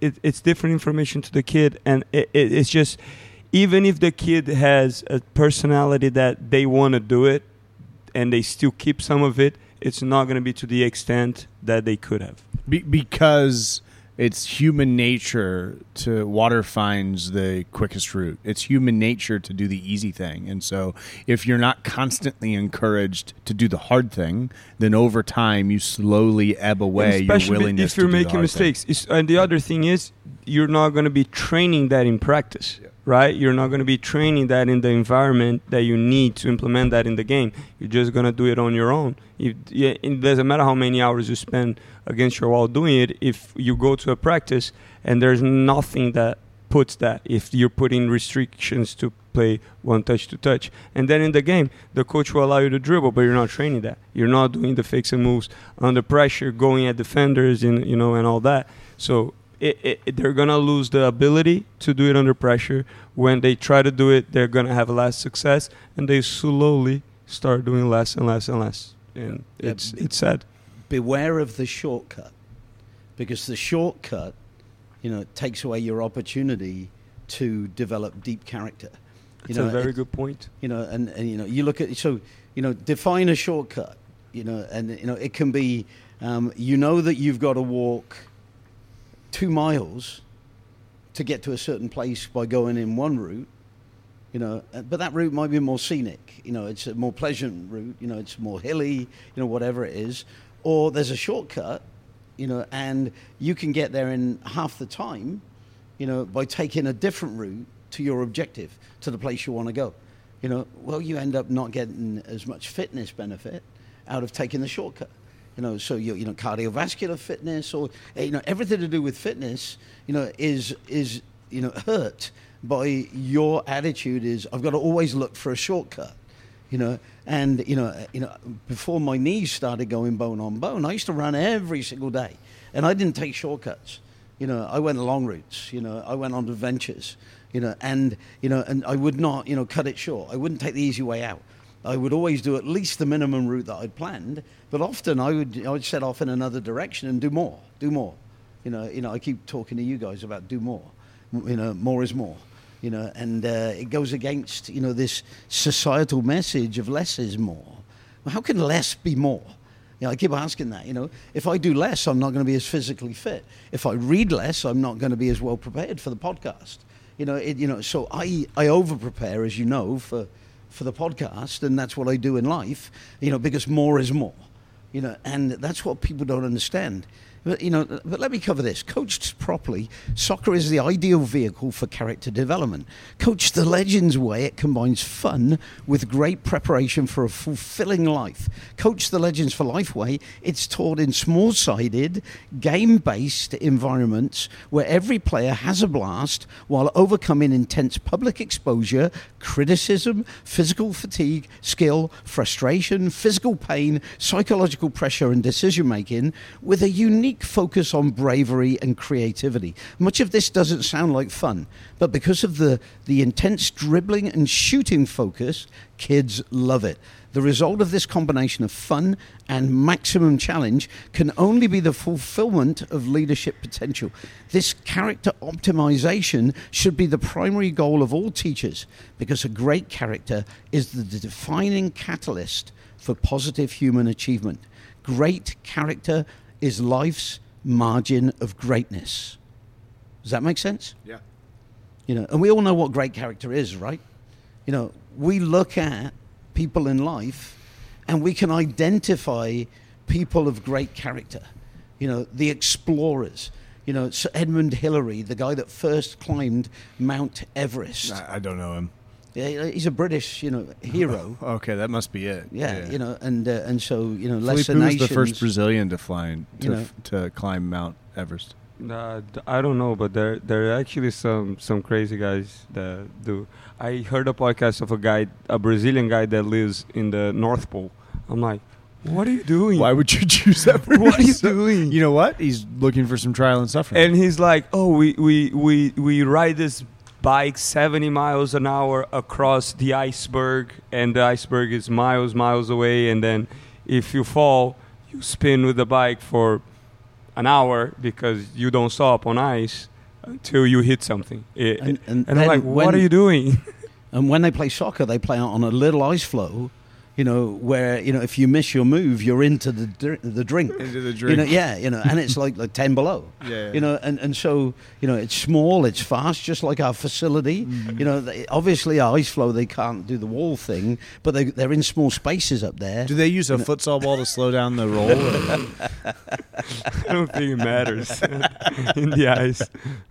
it, it's different information to the kid, and it, it, it's just even if the kid has a personality that they want to do it, and they still keep some of it, it's not going to be to the extent that they could have. Be- because it's human nature to water finds the quickest route. It's human nature to do the easy thing. And so if you're not constantly encouraged to do the hard thing, then over time you slowly ebb away your willingness if you're to do the making mistakes. And the other thing is, you're not going to be training that in practice, right? You're not going to be training that in the environment that you need to implement that in the game. You're just going to do it on your own. It doesn't matter how many hours you spend against your wall doing it. If you go to a practice and there's nothing that puts that, if you're putting restrictions to play one touch to touch, and then in the game, the coach will allow you to dribble, but you're not training that. You're not doing the fakes and moves under pressure, going at defenders, and you know, and all that. So it, it, they're gonna lose the ability to do it under pressure. When they try to do it, they're gonna have less success, and they slowly start doing less and less and less. And Yeah, it's it's sad. Beware of the shortcut because the shortcut you know takes away your opportunity to develop deep character you It's know a very it- good point. you know and, and you know you look at so you know define a shortcut you know and you know it can be um, you know that you've got to walk two miles to get to a certain place by going in one route you know uh, but that route might be more scenic you know it's a more pleasant route you know it's more hilly you know whatever it is or there's a shortcut you know and you can get there in half the time you know by taking a different route to your objective to the place you want to go. You know well you end up not getting as much fitness benefit out of taking the shortcut. You know so you you know cardiovascular fitness or eh, you know everything to do with fitness you know is is you know hurt by your attitude is I've got to always look for a shortcut you know and you know uh, you know before my knees started going bone on bone I used to run every single day and I didn't take shortcuts you know I went long routes you know I went on adventures you know and you know and I would not you know cut it short I wouldn't take the easy way out I would always do at least the minimum route that I'd planned, but often I would I would set off in another direction and do more, do more. You know, you know, I keep talking to you guys about do more. You know, more is more. You know, and uh, it goes against you know this societal message of less is more. Well, how can less be more? You know, I keep asking that. You know, if I do less, I'm not going to be as physically fit. If I read less, I'm not going to be as well prepared for the podcast. You know, it, you know. So I I over prepare, as you know, for for the podcast, and that's what I do in life. You know, because more is more. You know, and that's what people don't understand. But, you know, but let me cover this. Coached properly, soccer is the ideal vehicle for character development. Coached the Legends way, it combines fun with great preparation for a fulfilling life. Coach the Legends for Life way, it's taught in small sided, game based environments where every player has a blast while overcoming intense public exposure, criticism, physical fatigue, skill, frustration, physical pain, psychological pressure, and decision making with a unique focus on bravery and creativity. Much of this doesn't sound like fun, but because of the, the intense dribbling and shooting focus, kids love it. The result of this combination of fun and maximum challenge can only be the fulfillment of leadership potential. This character optimization should be the primary goal of all teachers because a great character is the defining catalyst for positive human achievement. Great character is life's margin of greatness. Does that make sense? Yeah. You know, and we all know what great character is, right? You know, we look at people in life and we can identify people of great character. You know, the explorers. You know, Sir Edmund Hillary, the guy that first climbed Mount Everest. I, I don't know him. Yeah, he's a British, you know, hero. Okay, that must be it. Yeah, you know, and uh, and so you know, Felipe lesser was the first Brazilian to fly to, You know. to climb Mount Everest. Uh, d- I don't know, but there there are actually some some crazy guys that do. I heard a podcast of a guy, a Brazilian guy that lives in the North Pole. I'm like, what are you doing? Why would you choose that? For What are you doing? You know what? He's looking for some trial and suffering. And he's like, oh, we we we we ride this bike 70 miles an hour across the iceberg, and the iceberg is miles miles away, and then if you fall, you spin with the bike for an hour because you don't stop on ice until you hit something. It- And- and and I'm like, what are you doing? And when they play soccer, they play on a little ice floe, you know, where you know if you miss your move, you're into the dr- the drink. Into the You know, drink. yeah, you know, and it's like like ten below. Yeah, yeah. You know, and, and so you know it's small, it's fast, just like our facility. Mm-hmm. You know, they, obviously our ice flow they can't do the wall thing, but they they're in small spaces up there. Do they use a futsal ball to slow down the roll? I don't think it matters in the ice.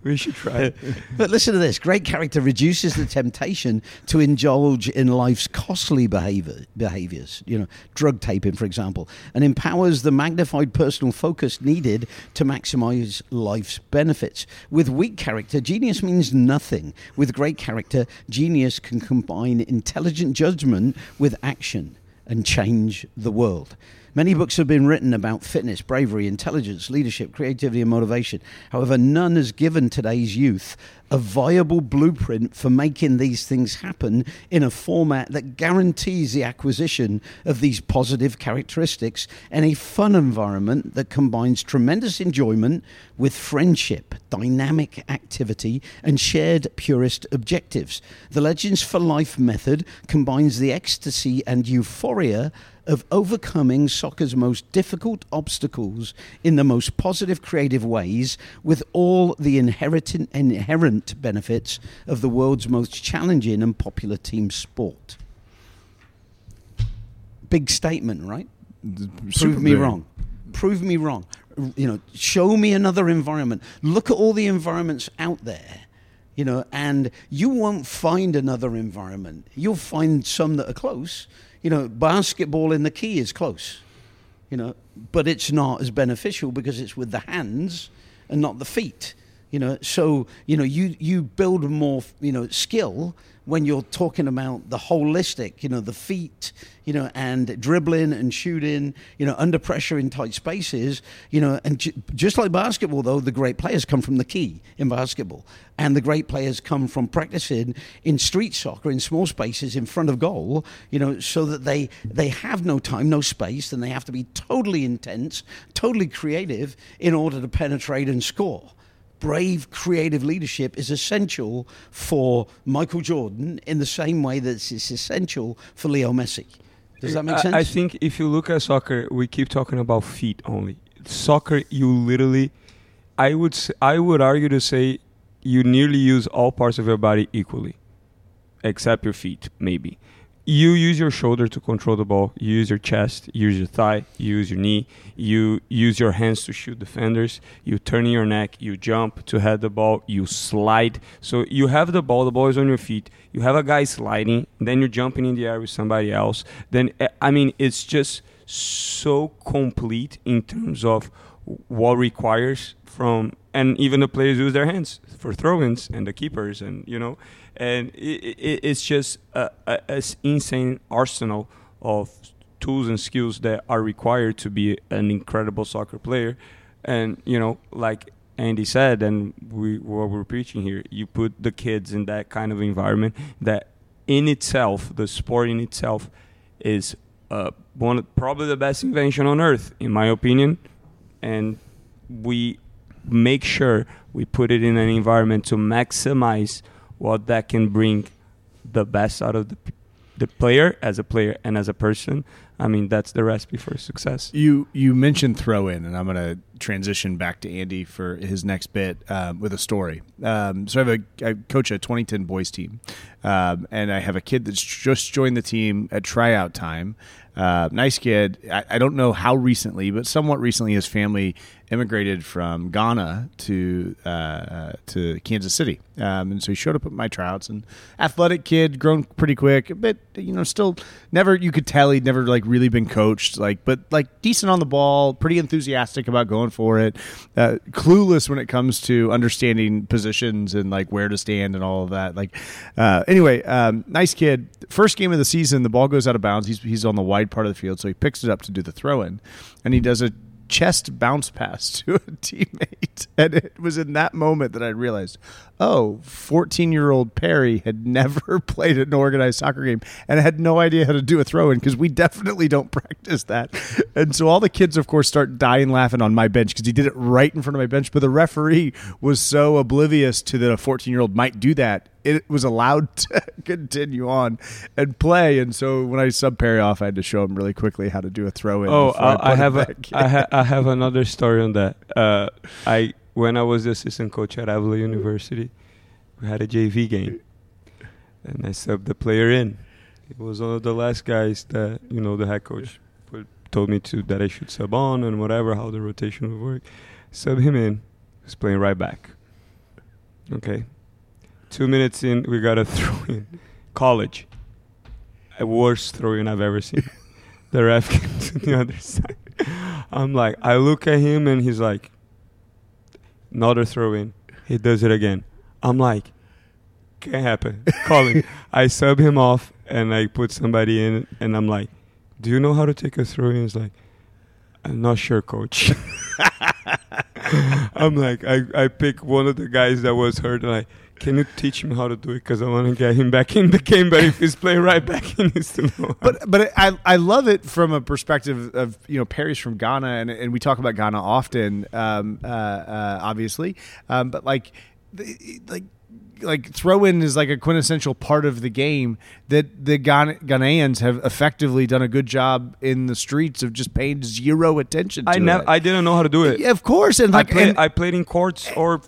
We should try. it. But listen to this great character reduces the temptation to indulge in life's costly behavior, behaviors, you know, drug taping, for example, and empowers the magnified personal focus needed to maximize life's benefits. With weak character, genius means nothing. With great character, genius can combine intelligent judgment with action and change the world. Many books have been written about fitness, bravery, intelligence, leadership, creativity, and motivation. However, none has given today's youth a viable blueprint for making these things happen in a format that guarantees the acquisition of these positive characteristics and a fun environment that combines tremendous enjoyment with friendship, dynamic activity, and shared purist objectives. The Legends for Life method combines the ecstasy and euphoria of overcoming soccer's most difficult obstacles in the most positive, creative ways with all the inherent, inherent benefits of the world's most challenging and popular team sport. Big statement, right? Prove me wrong. Prove me wrong. You know, show me another environment. Look at all the environments out there. You know, and you won't find another environment. You'll find some that are close. You know, basketball in the key is close. You know, but it's not as beneficial because it's with the hands and not the feet. You know, so you know you you build more you know skill when you're talking about the holistic. You know, the feet. You know, and dribbling and shooting. You know, under pressure in tight spaces. You know, and ju- just like basketball, though, the great players come from the key in basketball, and the great players come from practicing in street soccer in small spaces in front of goal. You know, so that they they have no time, no space, and they have to be totally intense, totally creative in order to penetrate and score brave creative leadership is essential for Michael Jordan in the same way that it's essential for Leo Messi. Does that make sense? I think if you look at soccer, we keep talking about feet only. Soccer, you literally, I would, I would argue to say, you nearly use all parts of your body equally, except your feet, maybe. You use your shoulder to control the ball. You use your chest. You use your thigh. You use your knee. You use your hands to shoot defenders. You turn your neck. You jump to head the ball. You slide. So you have the ball. The ball is on your feet. You have a guy sliding. Then you're jumping in the air with somebody else. Then eh, I mean, it's just so complete in terms of what requires from and even the players use their hands for throw-ins and the keepers and you know and it, it, it's just a, insane arsenal of tools and skills that are required to be an incredible soccer player. And you know like Andy said and we what we're preaching here you put the kids in that kind of environment that in itself the sport in itself is uh, one probably the best invention on earth in my opinion. And we make sure we put it in an environment to maximize what that can bring the best out of the, the player as a player and as a person. I mean, that's the recipe for success. You you mentioned throw in, and I'm going to transition back to Andy for his next bit um, with a story. Um, so I have a I coach a 2010 boys team, um, and I have a kid that's just joined the team at tryout time. Uh, nice kid. I, I don't know how recently, but somewhat recently, his family immigrated from Ghana to uh, uh, to Kansas City, um, and so he showed up at my tryouts. And athletic kid, grown pretty quick, a bit you know, still never you could tell he'd never like really been coached, like but like decent on the ball, pretty enthusiastic about going for it, uh, clueless when it comes to understanding positions and like where to stand and all of that. Like uh, anyway, um, nice kid. First game of the season, the ball goes out of bounds. He's he's on the wide part of the field, so he picks it up to do the throw in, and he does a chest bounce pass to a teammate. And it was in that moment that I realized, oh, 14 year old Perry had never played an organized soccer game and had no idea how to do a throw in because we definitely don't practice that. And so all the kids, of course, start dying laughing on my bench because he did it right in front of my bench. But the referee was so oblivious to that a 14 year old might do that it was allowed to continue on and play. And so when I sub Perry off, I had to show him really quickly how to do a throw in. Oh, I, I, put I it have a, I, ha- I have another story on that. Uh, I when I was the assistant coach at Avila University, we had a JV game, and I subbed the player in. He was one of the last guys that you know the head coach put, told me to that I should sub on and whatever how the rotation would work. Sub him in. He's playing right back. Okay, two minutes in, we got a throw in. College, a worst throw in I've ever seen. the ref came to the other side. I'm like, I look at him and he's like, another throw in. He does it again. I'm like, can't happen. Call him. I sub him off and I put somebody in and I'm like, do you know how to take a throw in? He's like, I'm not sure, coach. I'm like, I, I pick one of the guys that was hurt and like, can you teach him how to do it? Because I want to get him back in the game. But if he's playing right back, he needs to know. but but I I love it from a perspective of you know Perry's from Ghana and and we talk about Ghana often, um, uh, uh, obviously, um, but like like. Like throw in is like a quintessential part of the game that the Ghana- Ghanaians have effectively done a good job in the streets of just paying zero attention. to I never. I didn't know how to do it. Yeah, of course, and I like and- I played in courts or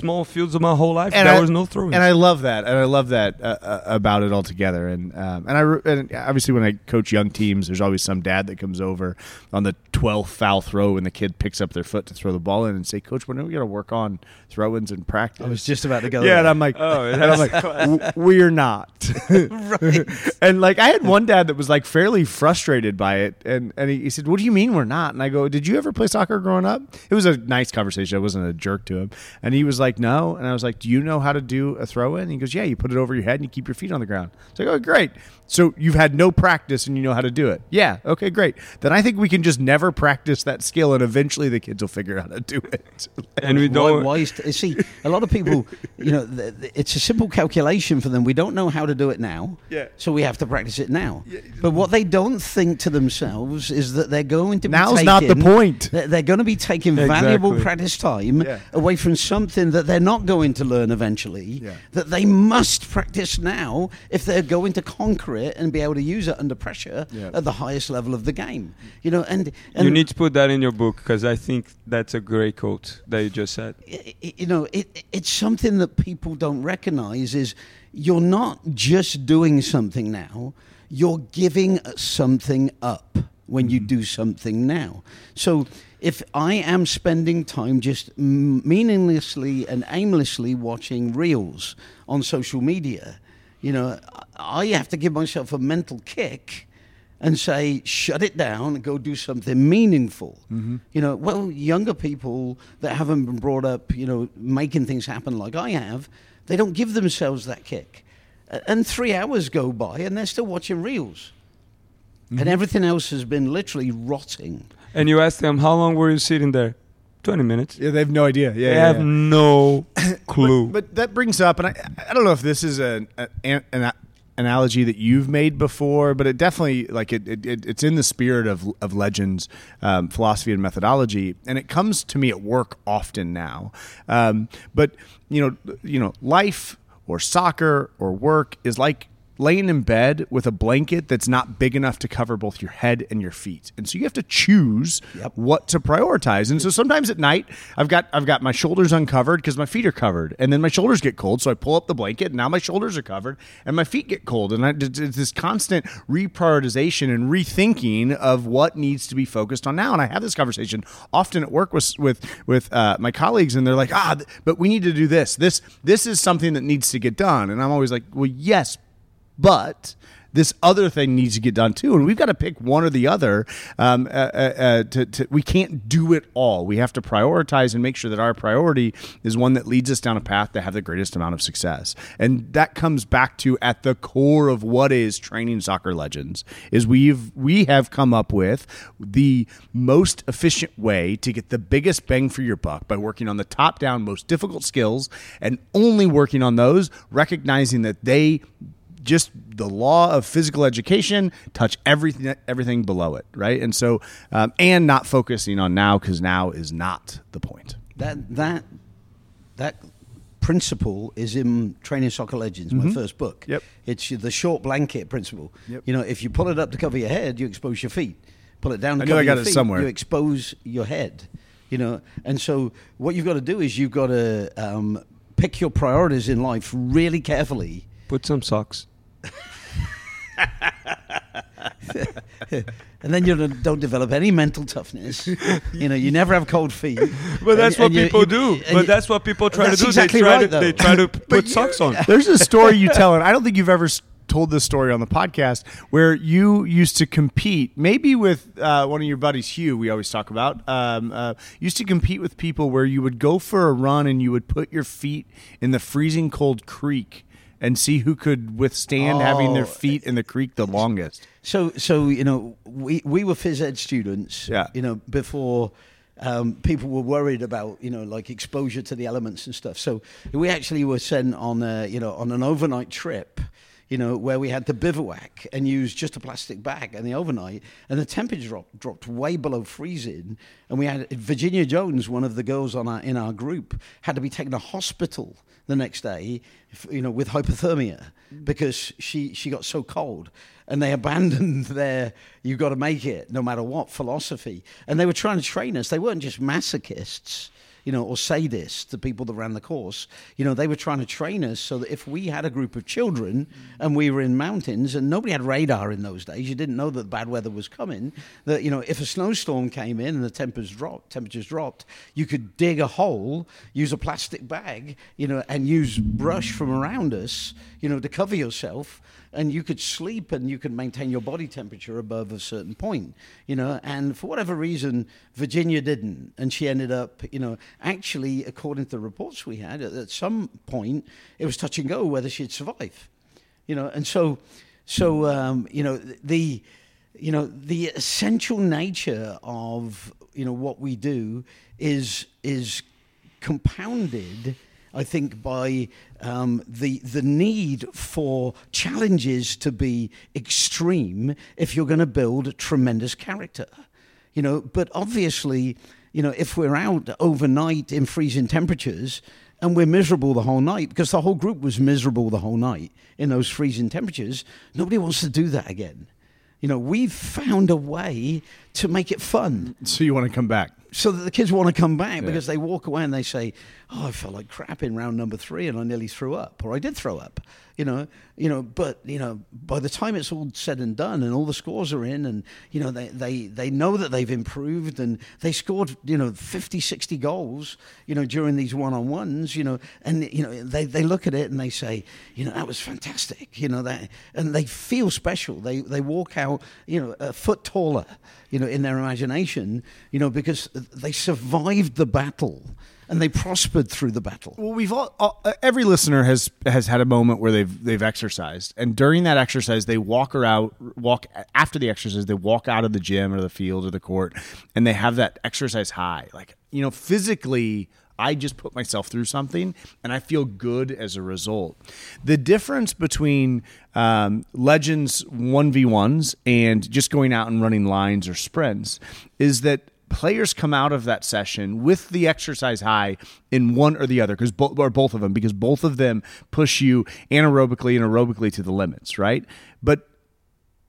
small fields of my whole life. and there I- was no throwing. and I love that, and I love that uh, uh, about it altogether. And um, and I re- and obviously when I coach young teams, there's always some dad that comes over on the 12th foul throw when the kid picks up their foot to throw the ball in and say, "Coach, when are we going to work on throw-ins and practice?" I was just about to go. yeah, and I'm like, Oh, and I'm like, we're not. And like, I had one dad that was like fairly frustrated by it, and and he, he said, "What do you mean we're not?" And I go, "Did you ever play soccer growing up?" It was a nice conversation. I wasn't a jerk to him, and he was like, "No," and I was like, "Do you know how to do a throw in?" He goes, "Yeah, you put it over your head and you keep your feet on the ground." It's like, "Oh, great." So you've had no practice and you know how to do it. Yeah. Okay, great. Then I think we can just never practice that skill, and eventually the kids will figure out how to do it. and we Why, don't. why is t- see, a lot of people, you know, th- th- it's a simple calculation for them. We don't know how to do it now, Yeah. so we have to practice it now. But what they don't think to themselves is that they're going to be Now's not the point. They're, they're going to be taking valuable practice time Yeah. away from something that they're not going to learn eventually. Yeah. That they must practice now if they're going to conquer it and be able to use it under pressure Yeah. at the highest level of the game. You know, and, and you need to put that in your book because I think that's a great quote that you just said. i- i- you know, it, it's something that people don't recognize is you're not just doing something now, you're giving something up when you mm-hmm. do something now. So if I am spending time just meaninglessly and aimlessly watching reels on social media, you know, I have to give myself a mental kick and say, shut it down and go do something meaningful. Mm-hmm. You know, well, younger people that haven't been brought up, you know, making things happen like I have, they don't give themselves that kick. And three hours go by and they're still watching reels. And mm-hmm. everything else has been literally rotting. And you ask them, how long were you sitting there? 20 minutes. Yeah, they have no idea. Yeah, they yeah, have yeah. no clue. But, but that brings up, and I, I don't know if this is an, an, an analogy that you've made before, but it definitely like it, it, it it's in the spirit of of legends, um, philosophy and methodology, and it comes to me at work often now. Um, but you know, you know, life or soccer or work is like laying in bed with a blanket that's not big enough to cover both your head and your feet. And so you have to choose Yep. what to prioritize. And so sometimes at night, I've got I've got my shoulders uncovered because my feet are covered, and then my shoulders get cold, so I pull up the blanket, and now my shoulders are covered, and my feet get cold, and I, it's this constant reprioritization and rethinking of what needs to be focused on now. And I have this conversation often at work with with with uh, my colleagues, and they're like, ah, th- but we need to do this. This this is something that needs to get done, and I'm always like, well, yes, but this other thing needs to get done too, and we've got to pick one or the other. Um, uh, uh, uh, to, to, we can't do it all. We have to prioritize and make sure that our priority is one that leads us down a path to have the greatest amount of success. And that comes back to at the core of what is training soccer legends is we've we have come up with the most efficient way to get the biggest bang for your buck by working on the top down most difficult skills and only working on those, recognizing that they just the law of physical education touch everything everything below it right and so um, and not focusing on now because now is not the point That that that principle is in Training Soccer Legends, my first book. Mm-hmm. Yep. It's the short blanket principle. Yep. You know, if you pull it up to cover your head, you expose your feet. Pull it down to I cover I got your it feet, somewhere. you expose your head. You know, and so what you've got to do is you've got to um, pick your priorities in life really carefully. Put some socks. And then you don't- don't develop any mental toughness. you know, you never have cold feet. But that's And- what and people you- do. But you- that's what people try to do. exactly they try right, to though. they try to put socks on. there's a story you tell and i don't think you've ever told this story on the podcast where you used to compete maybe with uh, one of your buddies hugh we always talk about um, uh, used to compete with people where you would go for a run and you would put your feet in the freezing cold creek and see who could withstand having their Oh. feet in the creek the longest So, so you know, we we were phys ed students. Yeah. You know, before um, people were worried about you know like exposure to the elements and stuff. So we actually were sent on a, you know on an overnight trip. You know, where we had to bivouac and use just a plastic bag and the overnight, and the temperature dropped, dropped way below freezing, and we had Virginia Jones, one of the girls on our in our group, had to be taken to hospital the next day, you know, with hypothermia mm. because she she got so cold, and they abandoned their "you've got to make it no matter what" philosophy, and they were trying to train us. They weren't just masochists. You know, or sadists, the people that ran the course, you know, they were trying to train us so that if we had a group of children mm. and we were in mountains and nobody had radar in those days, you didn't know that bad weather was coming. That you know, if a snowstorm came in and the temperatures dropped, temperatures dropped, you could dig a hole, use a plastic bag, you know, and use brush from around us, you know, to cover yourself, and you could sleep and you could maintain your body temperature above a certain point, you know. And for whatever reason, Virginia didn't, and she ended up, you know, actually, according to the reports we had, at, at some point it was touch and go whether she'd survive, you know. And so, so um, you know, the you know the essential nature of you know what we do is is compounded I think by um, the the need for challenges to be extreme if you're going to build tremendous character, you know. But obviously, you know, if we're out overnight in freezing temperatures and we're miserable the whole night because the whole group was miserable the whole night in those freezing temperatures, nobody wants to do that again. You know, we've found a way to make it fun so you want to come back so that the kids want to come back because they walk away and they say, "Oh, I felt like crap in round number three, and I nearly threw up, or I did throw up." You know, you know. But you know, by the time it's all said and done, and all the scores are in, and you know, they they they know that they've improved, and they scored you know 50, 60 goals, you know, during these one on ones, you know, and you know they they look at it and they say, you know, that was fantastic, you know that, and they feel special. They they walk out, you know, a foot taller, you know, in their imagination, you know, because they survived the battle and they prospered through the battle. Well, we've all, all every listener has has had a moment where they've they've exercised, and during that exercise, they walk around, walk after the exercise, they walk out of the gym or the field or the court, and they have that exercise high, like you know, physically. I just put myself through something and I feel good as a result. The difference between um, Legends 1v1s and just going out and running lines or sprints is that players come out of that session with the exercise high in one or the other because both or both of them because both of them push you anaerobically and aerobically to the limits, right? But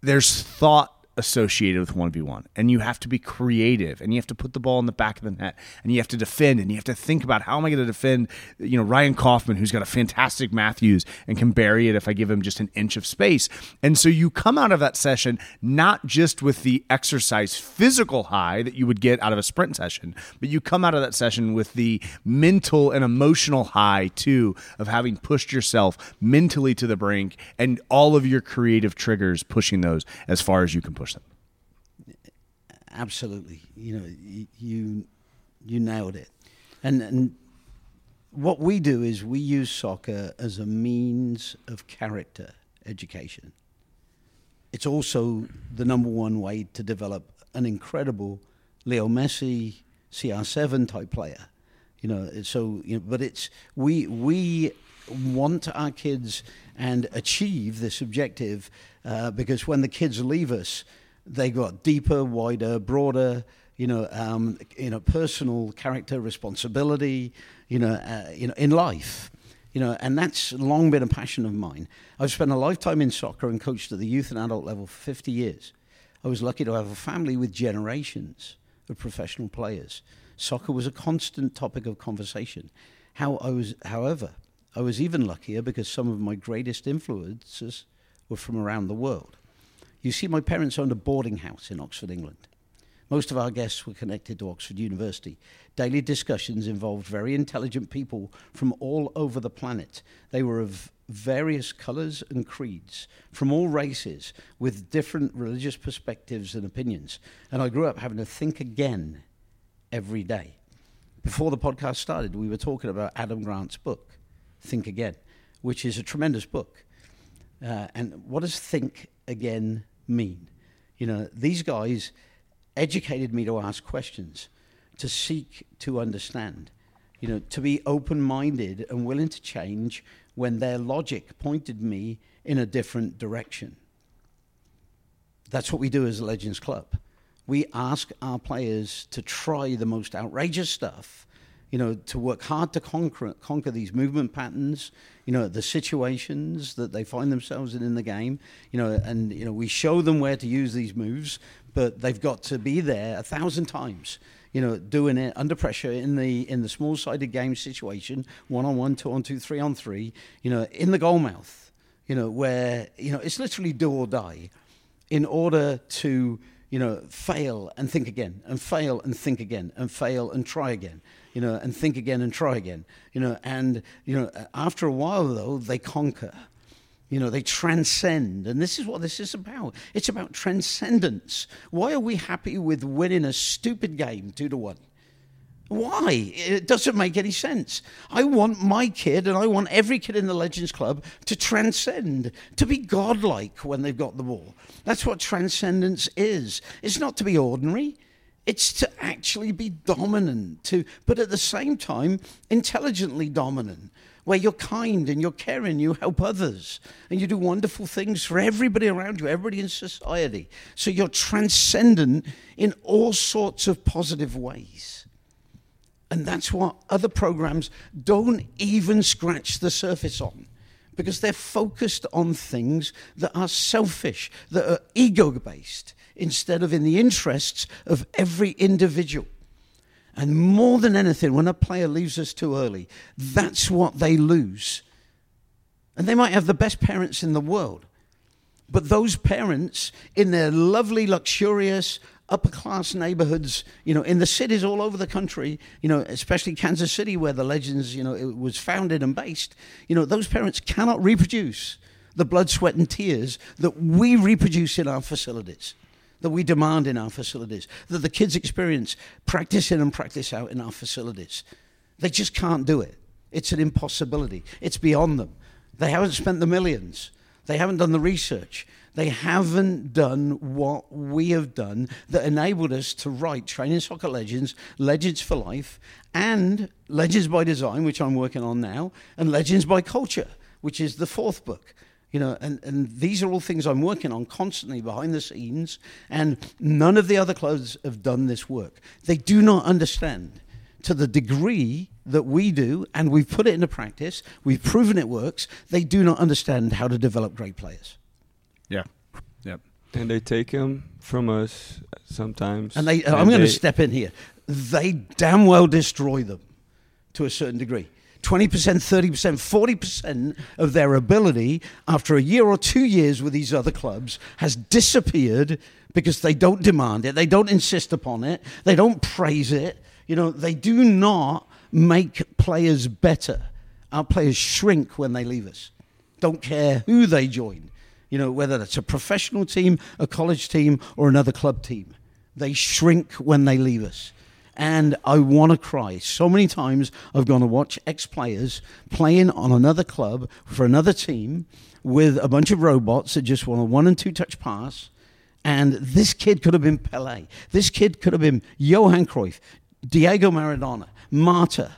there's thought associated with 1v1 and you have to be creative and you have to put the ball in the back of the net and you have to defend and you have to think about how am I going to defend you know Ryan Kaufman who's got a fantastic Matthews and can bury it if I give him just an inch of space. And so you come out of that session not just with the exercise physical high that you would get out of a sprint session but you come out of that session with the mental and emotional high too of having pushed yourself mentally to the brink and all of your creative triggers pushing those as far as you can push them absolutely. You know, you you nailed it. And and what we do is we use soccer as a means of character education. It's also the number one way to develop an incredible Leo Messi CR7 type player. You know, so you know, but it's we we want our kids and achieve this objective uh, because when the kids leave us, they got deeper, wider, broader, you know, um, you know, personal character responsibility, you know, uh, you know, in life, you know, and that's long been a passion of mine. I've spent a lifetime in soccer and coached at the youth and adult level for 50 years. I was lucky to have a family with generations of professional players. Soccer was a constant topic of conversation. How I was, however, I was even luckier because some of my greatest influences were from around the world. You see, my parents owned a boarding house in Oxford, England. Most of our guests were connected to Oxford University. Daily discussions involved very intelligent people from all over the planet. They were of various colours and creeds, from all races, with different religious perspectives and opinions. And I grew up having to think again every day. Before the podcast started, we were talking about Adam Grant's book, Think Again, which is a tremendous book. Uh, and what does think again mean? You know, these guys educated me to ask questions, to seek to understand, you know, to be open minded and willing to change when their logic pointed me in a different direction. That's what we do as a Legends Club. We ask our players to try the most outrageous stuff, you know, to work hard to conquer, conquer these movement patterns, you know, the situations that they find themselves in in the game, you know, and, you know, we show them where to use these moves, but they've got to be there a thousand times you know, doing it under pressure in the in the small-sided game situation, one on one, two on two, three on three, you know, in the goal mouth, you know, where you know it's literally do or die, in order to you know fail and think again, and fail and think again, and fail and try again, you know, and think again and try again, you know, and you know after a while though they conquer. You know, they transcend. And this is what this is about. It's about transcendence. Why are we happy with winning a stupid game two to one? Why? It doesn't make any sense. I want my kid and I want every kid in the Legends Club to transcend, to be godlike when they've got the ball. That's what transcendence is. It's not to be ordinary. It's to actually be dominant, to, but at the same time, intelligently dominant where you're kind and you're caring, you help others, and you do wonderful things for everybody around you, everybody in society. So you're transcendent in all sorts of positive ways. And that's what other programs don't even scratch the surface on because they're focused on things that are selfish, that are ego based, instead of in the interests of every individual. And more than anything, when a player leaves us too early, that's what they lose. And they might have the best parents in the world. But those parents, in their lovely, luxurious, upper class neighborhoods, you know, in the cities all over the country, you know, especially Kansas City, where the Legends, you know, it was founded and based, you know, those parents cannot reproduce the blood, sweat, and tears that we reproduce in our facilities that we demand in our facilities, that the kids experience practice in and practice out in our facilities. They just can't do it. It's an impossibility. It's beyond them. They haven't spent the millions. They haven't done the research. They haven't done what we have done that enabled us to write Training Soccer Legends, Legends for Life, and Legends by Design, which I'm working on now, and Legends by Culture, which is the fourth book You know, and, and these are all things I'm working on constantly behind the scenes, and none of the other clubs have done this work. They do not understand to the degree that we do, and we've put it into practice, we've proven it works, they do not understand how to develop great players. Yeah. Yep. And they take them from us sometimes. And they, I'm going to step in here. They damn well destroy them to a certain degree. 20%, 30%, 40% of their ability after a year or two years with these other clubs has disappeared because they don't demand it, they don't insist upon it, they don't praise it. You know, they do not make players better. Our players shrink when they leave us. Don't care who they join. You know, whether that's a professional team, a college team, or another club team. They shrink when they leave us and I want to cry. So many times I've gone to watch ex players playing on another club for another team with a bunch of robots that just want a one and two touch pass. And this kid could have been Pele. This kid could have been Johan Cruyff, Diego Maradona, Marta.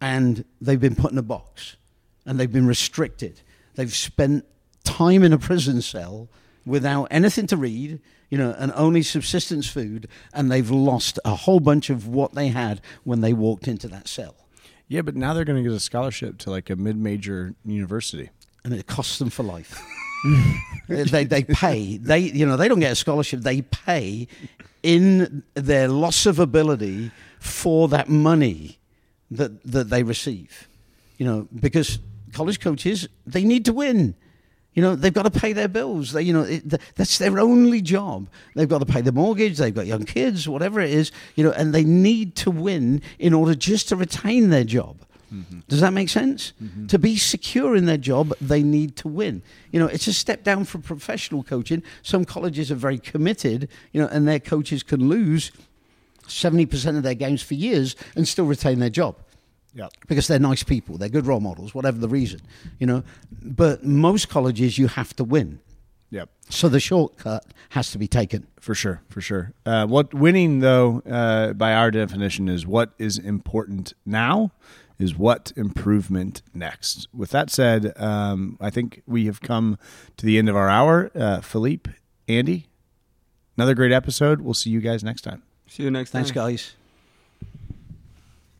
And they've been put in a box and they've been restricted. They've spent time in a prison cell without anything to read, you know, and only subsistence food, and they've lost a whole bunch of what they had when they walked into that cell. Yeah, but now they're going to get a scholarship to like a mid-major university. And it costs them for life. they, they pay. They you know they don't get a scholarship. They pay in their loss of ability for that money that that they receive. You know because college coaches they need to win. You know, they've got to pay their bills. They, you know, it, that's their only job. They've got to pay the mortgage. They've got young kids, whatever it is. You know, and they need to win in order just to retain their job. Mm-hmm. Does that make sense? Mm-hmm. To be secure in their job, they need to win. You know, it's a step down from professional coaching. Some colleges are very committed, you know, and their coaches can lose 70% of their games for years and still retain their job. Yeah. Because they're nice people, they're good role models, whatever the reason, you know. But most colleges, you have to win. Yep. So the shortcut has to be taken. For sure, for sure. Uh, what winning, though, uh, by our definition, is what is important now, is what improvement next. With that said, um, I think we have come to the end of our hour. Uh, Philippe, Andy, another great episode. We'll see you guys next time. See you next time. Thanks, guys.